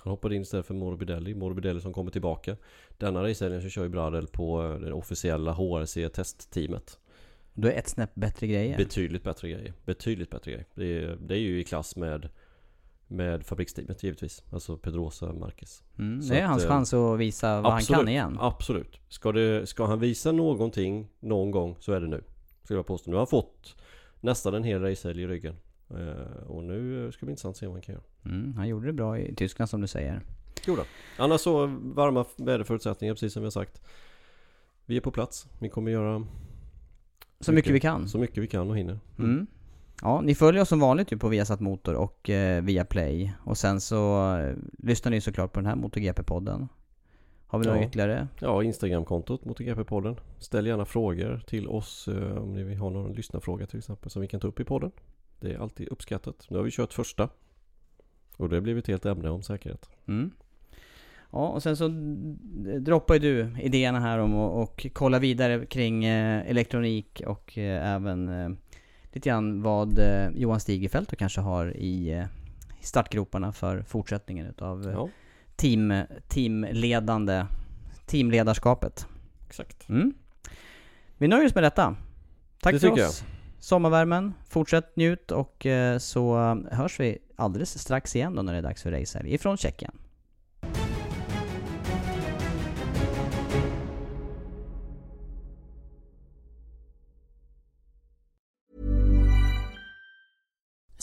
Han hoppade in istället för Morbidelli, Morbidelli som kommer tillbaka. Denna racehelgen så kör ju Bradel på eh, det officiella HRC-testteamet. Då är ett snäpp bättre grejer. Betydligt bättre grejer. Betydligt bättre grejer. Det är, det är ju i klass med med fabriksteamet givetvis. Alltså Pedrosa Marquez. Mm, det är att, hans eh, chans att visa vad absolut, han kan igen. Absolut. Ska, det, ska han visa någonting någon gång så är det nu. Skulle jag påstå. Nu har han fått nästan en hel racehelg i ryggen. Eh, och nu ska det bli intressant att se vad han kan göra. Mm, han gjorde det bra i Tyskland som du säger. Jo då. Annars så varma väderförutsättningar precis som vi har sagt. Vi är på plats. Vi kommer göra Så mycket vi kan. Så mycket vi kan och hinner. Mm. Ja, ni följer oss som vanligt ju på Viasat Motor och eh, via Play. Och sen så eh, lyssnar ni såklart på den här MotoGP-podden. Har vi något Ja. ytterligare? Ja, Instagramkontot MotoGP-podden. Ställ gärna frågor till oss eh, om ni vill ha någon lyssnarfråga till exempel som vi kan ta upp i podden. Det är alltid uppskattat. Nu har vi kört första. Och det har blivit ett helt ämne om säkerhet. Mm. Ja, och sen så droppar ju du idéerna här om att och kolla vidare kring eh, elektronik och eh, även eh, lite grann vad eh, Johan Stigerfeldt kanske har i eh, startgroparna för fortsättningen utav eh, Ja, team, teamledande, teamledarskapet. exakt. Mm. Vi nöjer oss med detta. Tack Det för oss. Sommarvärmen, fortsätt njut och så hörs vi alldeles strax igen då när det är dags för racehelg ifrån Tjeckien.